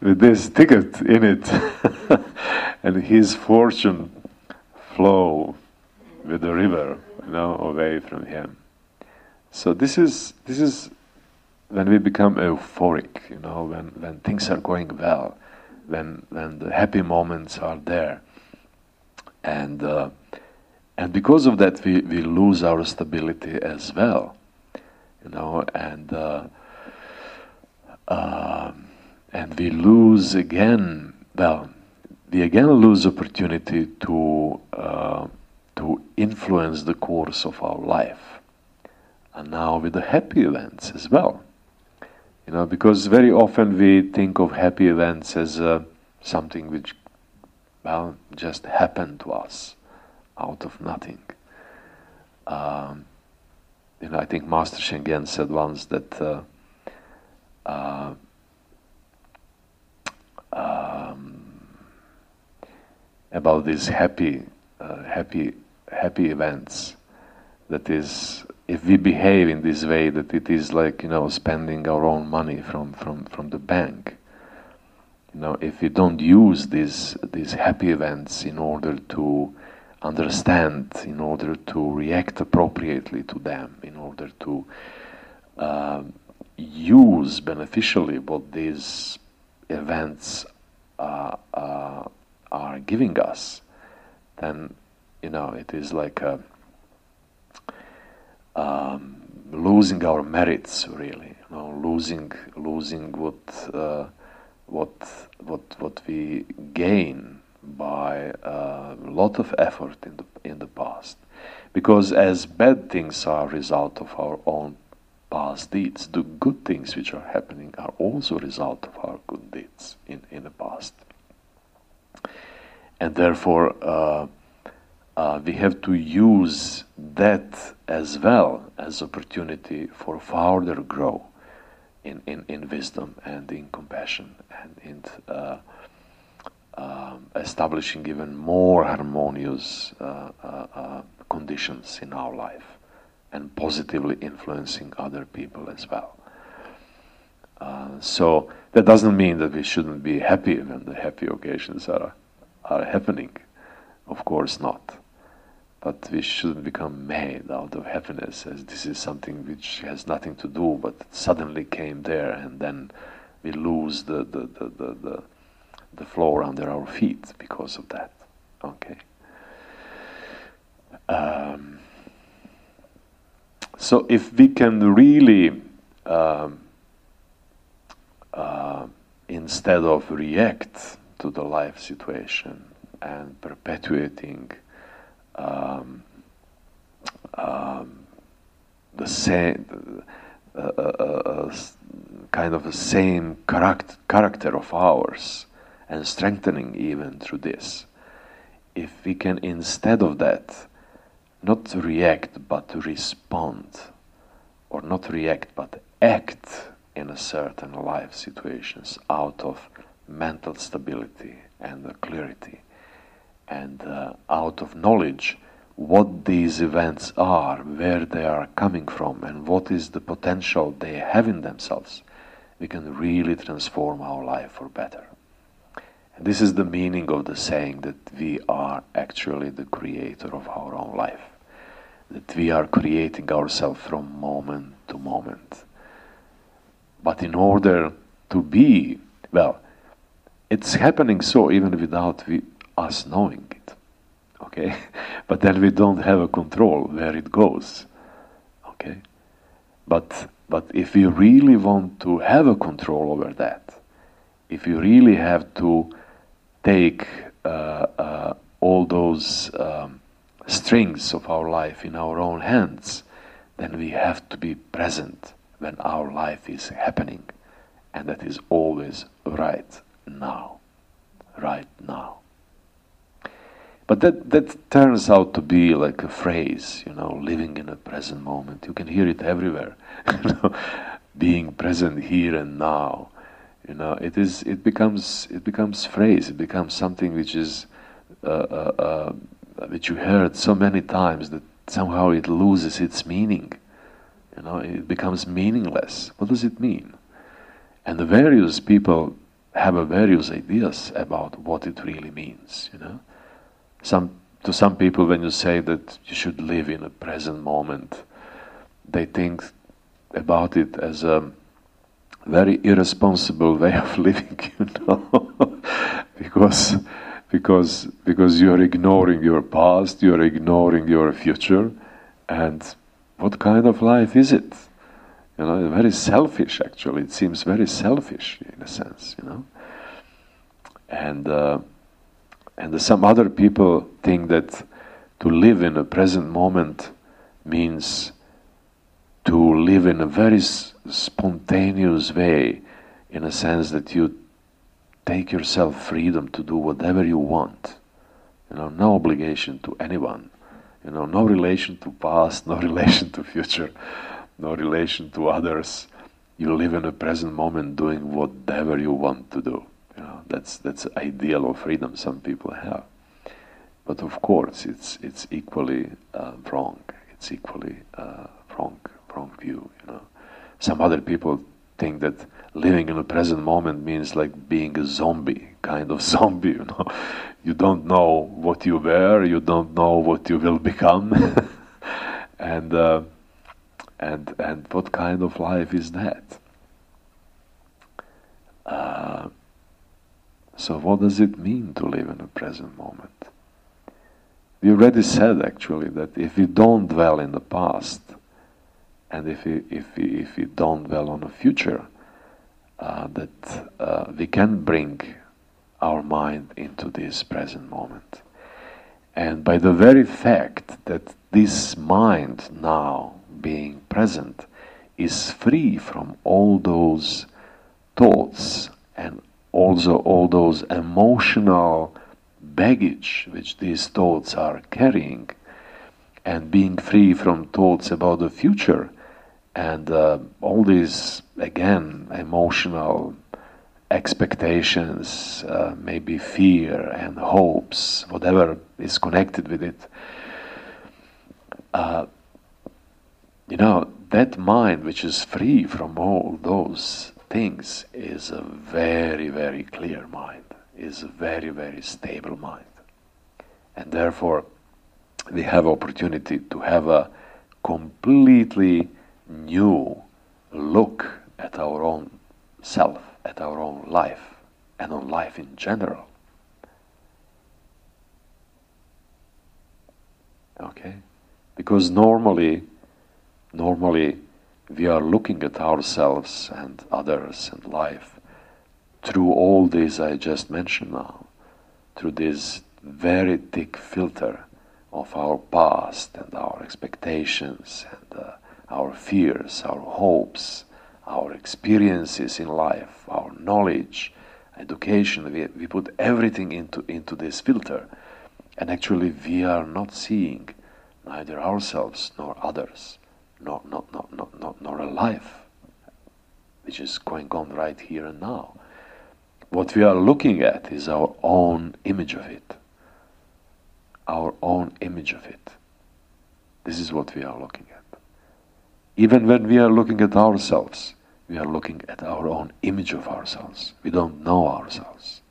with this ticket in it, [laughs] and his fortune flow with the river, you know, away from him. So this is this is when we become euphoric, you know, when, when things are going well, when when the happy moments are there, and uh, and because of that we, we lose our stability as well, you know, and uh, uh, and we lose again. Well, we again lose opportunity to uh, to influence the course of our life, and now with the happy events as well you know, because very often we think of happy events as uh, something which, well, just happened to us out of nothing. Um, you know, I think Master Shen said once that uh, uh, um, about these happy, uh, happy, happy events. That is, if we behave in this way that it is like you know spending our own money from from from the bank you know if we don't use these these happy events in order to understand in order to react appropriately to them in order to uh, use beneficially what these events uh, uh, are giving us then you know it is like a um, losing our merits, really, you know, losing losing what uh, what what what we gain by a lot of effort in the in the past, because as bad things are a result of our own past deeds, the good things which are happening are also a result of our good deeds in in the past, and therefore. Uh, uh, we have to use that as well as opportunity for further grow in, in, in wisdom and in compassion and in uh, um, establishing even more harmonious uh, uh, uh, conditions in our life and positively influencing other people as well. Uh, so that doesn't mean that we shouldn't be happy when the happy occasions are, are happening. Of course not but we shouldn't become mad out of happiness as this is something which has nothing to do but suddenly came there and then we lose the, the, the, the, the, the floor under our feet because of that. Okay. Um, so if we can really, um, uh, instead of react to the life situation and perpetuating um, um, the same, uh, uh, uh, kind of the same character, character of ours and strengthening even through this. If we can, instead of that, not react but to respond, or not react but act in a certain life situations out of mental stability and clarity and uh, out of knowledge what these events are, where they are coming from, and what is the potential they have in themselves, we can really transform our life for better. And this is the meaning of the saying that we are actually the creator of our own life, that we are creating ourselves from moment to moment. But in order to be, well, it's happening so even without us knowing it. Okay? [laughs] But then we don't have a control where it goes. Okay? But but if we really want to have a control over that, if we really have to take uh, uh, all those um, strings of our life in our own hands, then we have to be present when our life is happening. And that is always right now. Right now. But that, that turns out to be like a phrase, you know, living in a present moment. You can hear it everywhere. [laughs] you know, being present here and now. You know, it is. It becomes. It becomes phrase. It becomes something which is, uh, uh, uh, which you heard so many times that somehow it loses its meaning. You know, it becomes meaningless. What does it mean? And the various people have various ideas about what it really means. You know some to some people when you say that you should live in a present moment they think about it as a very irresponsible way of [laughs] living you know? [laughs] Because because because you're ignoring your past you're ignoring your future and what kind of life is it? You know very selfish actually. It seems very selfish in a sense you know? And uh, and some other people think that to live in a present moment means to live in a very spontaneous way, in a sense that you take yourself freedom to do whatever you want. You know, no obligation to anyone. You know, no relation to past, [laughs] no relation to future, no relation to others. You live in the present moment doing whatever you want to do. That's that's ideal of freedom some people have. But of course, it's it's equally uh, wrong. It's equally uh, wrong wrong view. You know, some other people think that living in the present moment means like being a zombie, kind of [laughs] zombie. You know, you don't know what you were, you don't know what you will become, [laughs] and uh, and and what kind of life is that? Uh, so, what does it mean to live in the present moment? We already said actually that if we don't dwell in the past, and if we, if we, if we don't dwell on the future, uh, that uh, we can bring our mind into this present moment. And by the very fact that this mind now being present is free from all those thoughts and also all those emotional baggage which these thoughts are carrying and being free from thoughts about the future and uh, all these again emotional expectations uh, maybe fear and hopes whatever is connected with it uh, you know that mind which is free from all those things is a very, very clear mind, is a very, very stable mind. And therefore, we have opportunity to have a completely new look at our own self, at our own life, and on life in general. Okay? Because normally, normally we are looking at ourselves and others and life through all this I just mentioned now, through this very thick filter of our past and our expectations and uh, our fears, our hopes, our experiences in life, our knowledge, education. We, we put everything into, into this filter, and actually, we are not seeing neither ourselves nor others, nor, nor, nor, nor, nor, a life which is going on right here and now. What we are looking at is our own image of it our own image of it. This is what we are looking at. Even when we are looking at ourselves, we are looking at our own image of ourselves. We don't know ourselves.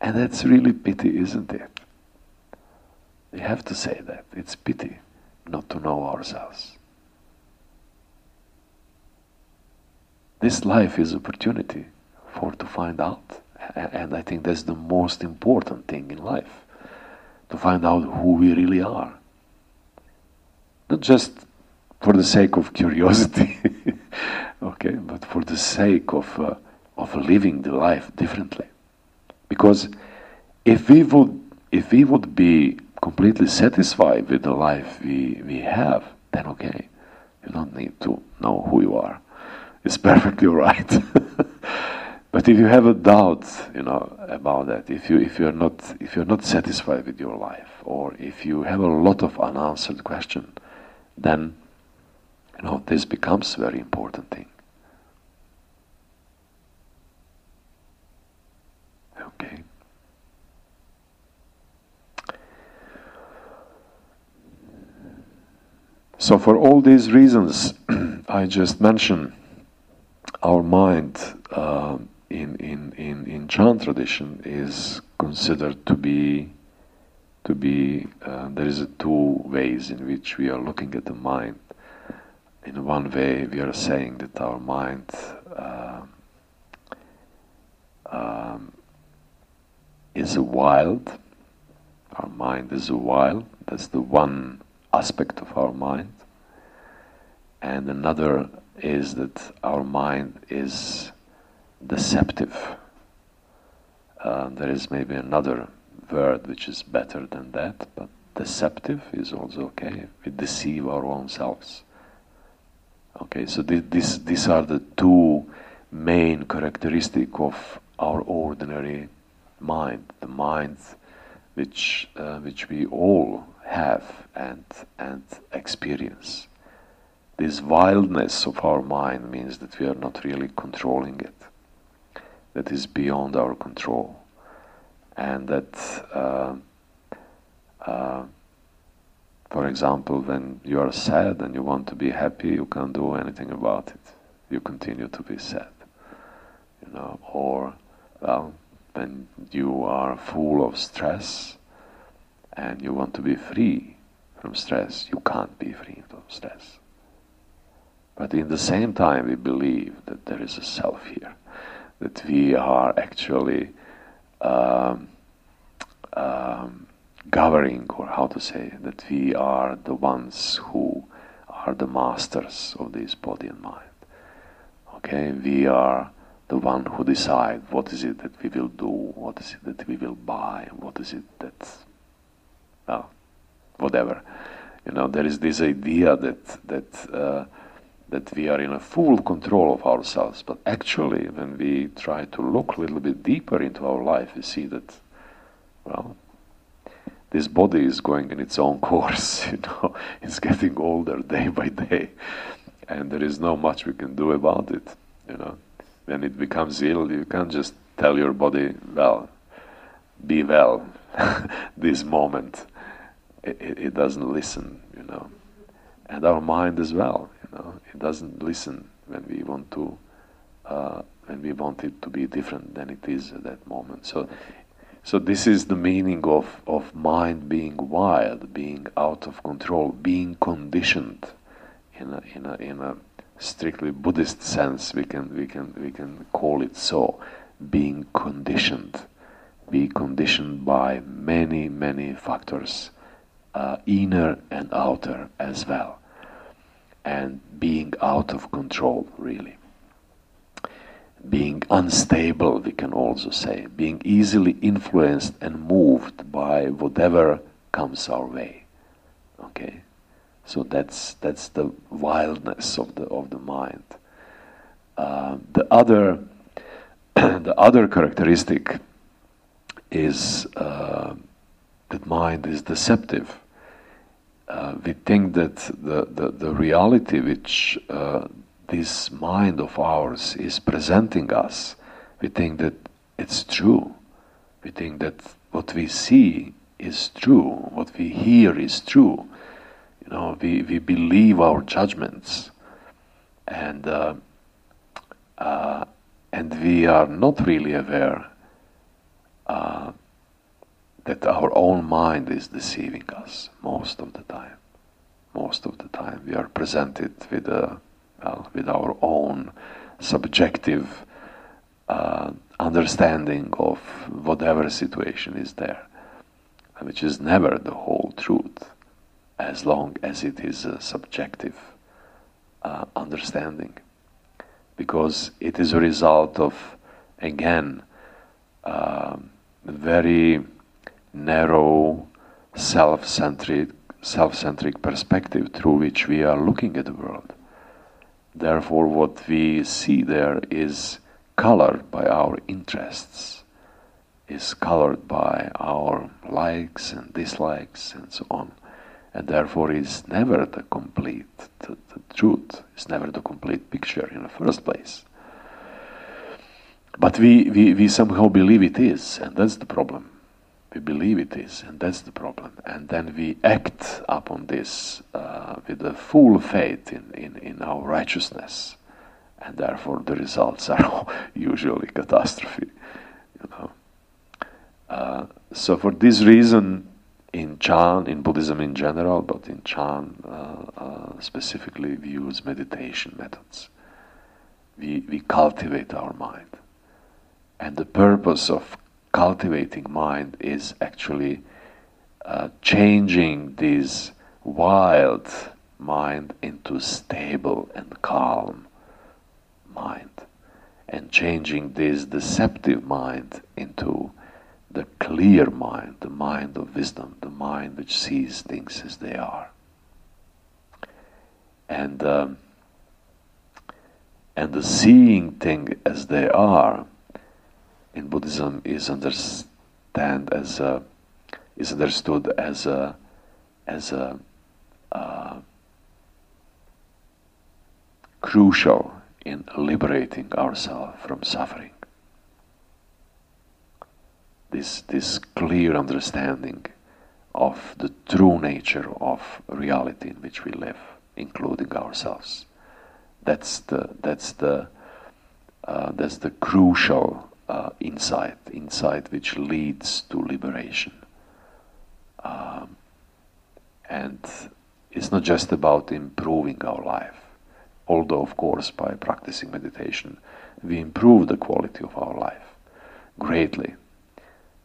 And that's really pity, isn't it? We have to say that. It's pity not to know ourselves. This life is opportunity for to find out. And I think that's the most important thing in life to find out who we really are. Not just for the sake of curiosity, [laughs] okay, but for the sake of, uh, of living the life differently. Because if we would, if we would be completely satisfied with the life we, we have, then okay, you don't need to know who you are. It's [laughs] perfectly right. [laughs] But if you have a doubt, you know, about that, if you if you're not if you're not satisfied with your life, or if you have a lot of unanswered questions, then you know this becomes a very important thing. Okay. So for all these reasons [clears throat] I just mentioned, our mind. Uh, in, in, in, in Chan tradition is considered to be to be uh, there is two ways in which we are looking at the mind. In one way, we are saying that our mind uh, um, is wild. Our mind is wild. That's the one aspect of our mind. And another is that our mind is deceptive. Uh, there is maybe another word which is better than that, but deceptive is also okay. We deceive our own selves. Okay, so th- this, these are the two main characteristic of our ordinary mind, the mind which uh, which we all have and and experience. This wildness of our mind means that we are not really controlling it that is beyond our control, and that, uh, uh, for example, when you are sad and you want to be happy, you can't do anything about it. You continue to be sad, you know. Or, well, when you are full of stress and you want to be free from stress, you can't be free from stress. But in the same time, we believe that there is a self here that we are actually um, um, governing, or how to say, that we are the ones who are the masters of this body and mind. Okay, we are the one who decide what is it that we will do, what is it that we will buy, what is it that, well, whatever. You know, there is this idea that that. Uh, that we are in a full control of ourselves. But actually, when we try to look a little bit deeper into our life, we see that, well, this body is going in its own [laughs] course. You know, it's getting older day by day, and there is not much we can do about it. You know, when it becomes ill, you can't just tell your body, well, be well, [laughs] this moment. It, it, doesn't listen. You know, and our mind as well you know, it doesn't listen when we want to, uh, when we want it to be different than it is at that moment. So So this is the meaning of, of mind being wild, being out of control, being conditioned in a, in a, in a strictly Buddhist sense, we can, we, can, we can call it so, being conditioned, be conditioned by many, many factors, uh, inner and outer as well, and being out of control, really. Being unstable, we can also say, being easily influenced and moved by whatever comes our way. Okay? So that's that's the wildness of the of the mind. Uh, the other [clears throat] the other characteristic is uh, that mind is deceptive. Uh, we think that the, the, the reality which uh, this mind of ours is presenting us, we think that it's true. We think that what we see is true, what we hear is true You know, we, we believe our judgments, and uh, uh, and we are not really aware uh, that our own mind is deceiving us most of the time. Most of the time, we are presented with a well, with our own subjective uh, understanding of whatever situation is there, which is never the whole truth as long as it is a subjective uh, understanding. Because it is a result of, again, uh, very narrow, self-centric, self-centric perspective through which we are looking at the world. Therefore, what we see there is colored by our interests, is colored by our likes and dislikes and so on and therefore is never the complete the, the truth is never the complete picture in the first place but we, we, we somehow believe it is and that's the problem we believe it is and that's the problem and then we act upon this uh, with a full faith in, in, in our righteousness and therefore the results are [laughs] usually catastrophe you know uh, so for this reason in Chan, in Buddhism in general, but in Chan uh, uh, specifically, we use meditation methods. We, we cultivate our mind. And the purpose of cultivating mind is actually uh, changing this wild mind into stable and calm mind, and changing this deceptive mind into the clear mind, the mind of wisdom, the mind which sees things as they are. And um, and the seeing thing as they are in Buddhism is understand as a, is understood as a as a uh, crucial in liberating ourselves from suffering this, this clear understanding of the true nature of reality in which we live, including ourselves. That's the, that's the, uh, that's the crucial uh, insight, insight which leads to liberation. Um, and it's not just about improving our life, although, of course, by practicing meditation, we improve the quality of our life greatly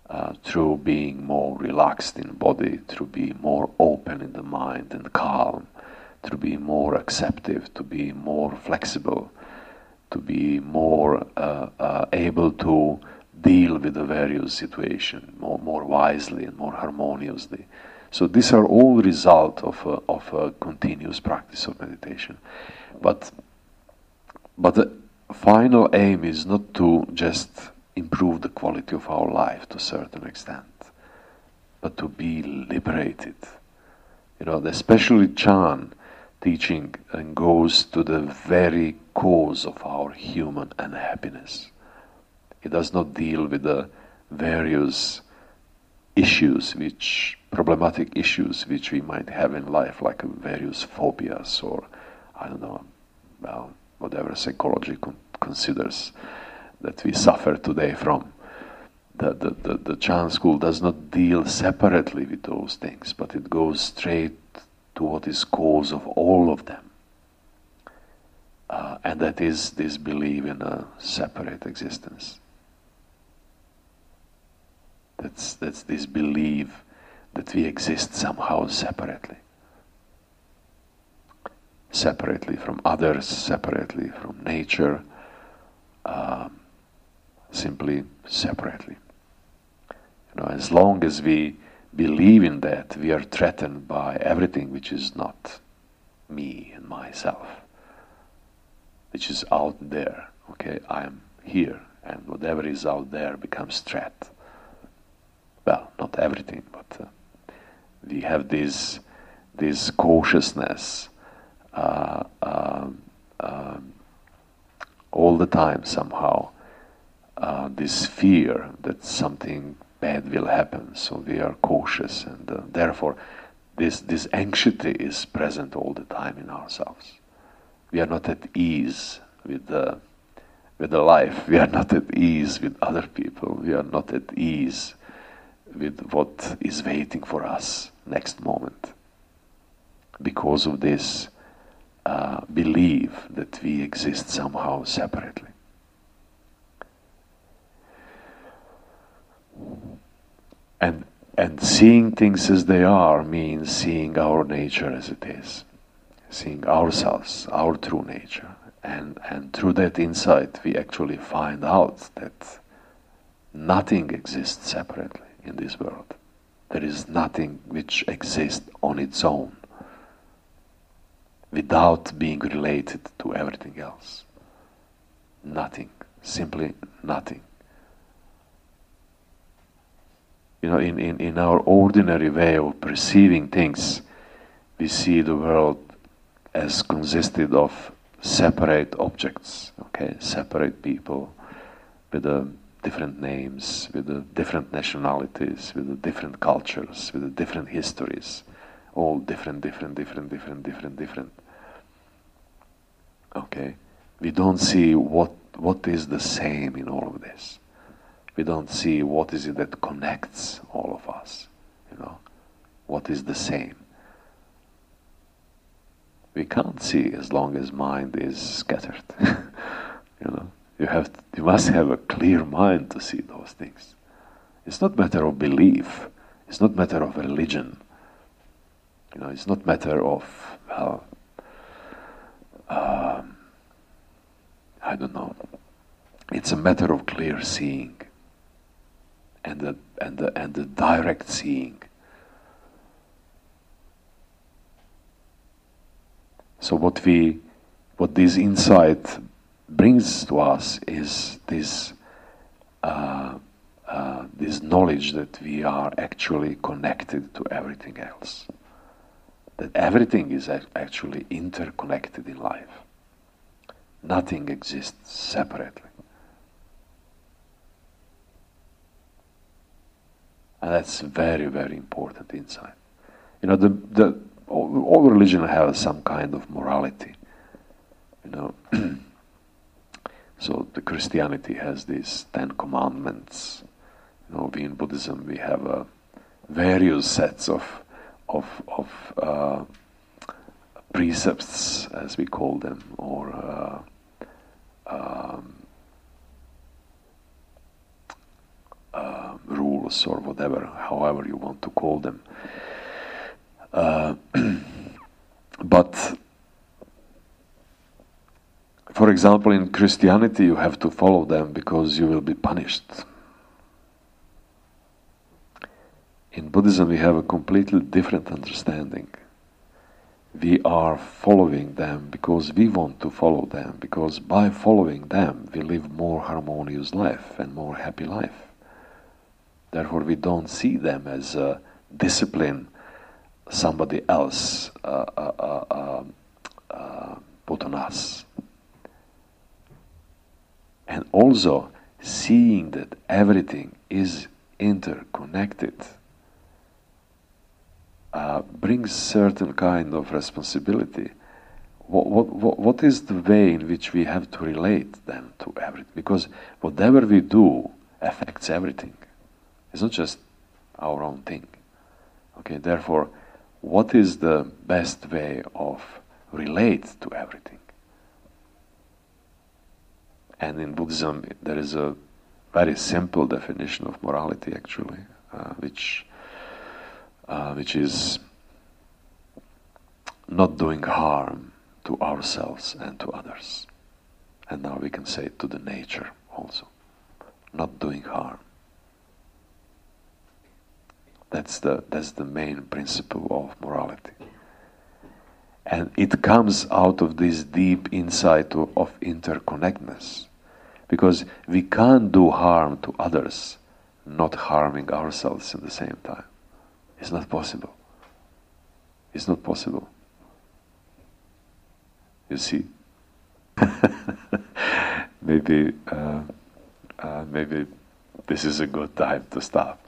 uh, through being more relaxed in body, through being more open in the mind and calm, to be more acceptive, to be more flexible, to be more uh, uh, able to deal with the various situations more, more wisely and more harmoniously. So these are all result of a, of a continuous practice of meditation. But, but the final aim is not to just improve the quality of our life to a certain extent, but to be liberated. You know, especially Chan teaching and goes to the very cause of our human unhappiness. It does not deal with the various issues which problematic issues which we might have in life like various phobias or i don't know well whatever psychology con- considers that we suffer today from. the, the, the, the Chan school does not deal separately with those things, but it goes straight to what is cause of all of them. Uh, and that is this belief in a separate existence. That's, that's this belief that we exist somehow separately. Separately from others, separately from nature, um, simply separately. You know, as long as we believe in that, we are threatened by everything which is not me and myself, which is out there. Okay, I am here, and whatever is out there becomes threat. Well, not everything, but uh, we have this this cautiousness uh, uh, all the time somehow. Uh, this fear that something bad will happen. So we are cautious, and uh, therefore, this this anxiety is present all the time in ourselves. We are not at ease with the with the life. We are not at ease with other people. We are not at ease with what is waiting for us next moment. Because of this uh, belief that we exist somehow separately. And, and seeing things as they are means seeing our nature as it is, seeing ourselves, our true nature. And, and through that insight, we actually find out that nothing exists separately in this world. There is nothing which exists on its own without being related to everything else. Nothing, simply nothing. You know, in, in, in our ordinary way of perceiving things, we see the world as consisted of separate objects, okay, separate people with uh, different names, with uh, different nationalities, with uh, different cultures, with different histories, all different, different, different, different, different, different. Okay, we don't see what what is the same in all of this we don't see what is it that connects all of us, you know, what is the same. We can't see as long as mind is scattered. [laughs] you know, you have to, you must have a clear mind to see those things. It's not matter of belief. It's not matter of religion. You know, it's not matter of well, um, I don't know. It's a matter of clear seeing and the, and the, and the direct seeing. So what we, what this insight brings to us is this, uh, uh, this knowledge that we are actually connected to everything else. That everything is actually interconnected in life. Nothing exists separately. And that's very, very important insight. You know, the, the, all, all religion has some kind of morality. You know, [clears throat] so the Christianity has these Ten Commandments. You know, we in Buddhism we have uh, various sets of of of uh, precepts, as we call them, or uh, um, uh, rules or whatever, however you want to call them. Uh, [clears throat] but for example, in Christianity, you have to follow them because you will be punished. In Buddhism, we have a completely different understanding. We are following them because we want to follow them, because by following them, we live more harmonious life and more happy life. Therefore, we don't see them as a discipline somebody else uh, uh, uh, um, uh, put on us. And also, seeing that everything is interconnected uh, brings certain kind of responsibility. What, what, what is the way in which we have to relate then to everything? Because whatever we do affects everything. It's not just our own thing. Okay, therefore, what is the best way of relate to everything? And in Buddhism, there is a very simple definition of morality, actually, uh, which uh, which is not doing harm to ourselves and to others. And now we can say to the nature also, not doing harm. That's the, that's the main principle of morality. And it comes out of this deep insight of, interconnectedness. Because we can't do harm to others not harming ourselves at the same time. It's not possible. It's not possible. You see? [laughs] maybe, uh, uh, maybe this is a good time to stop.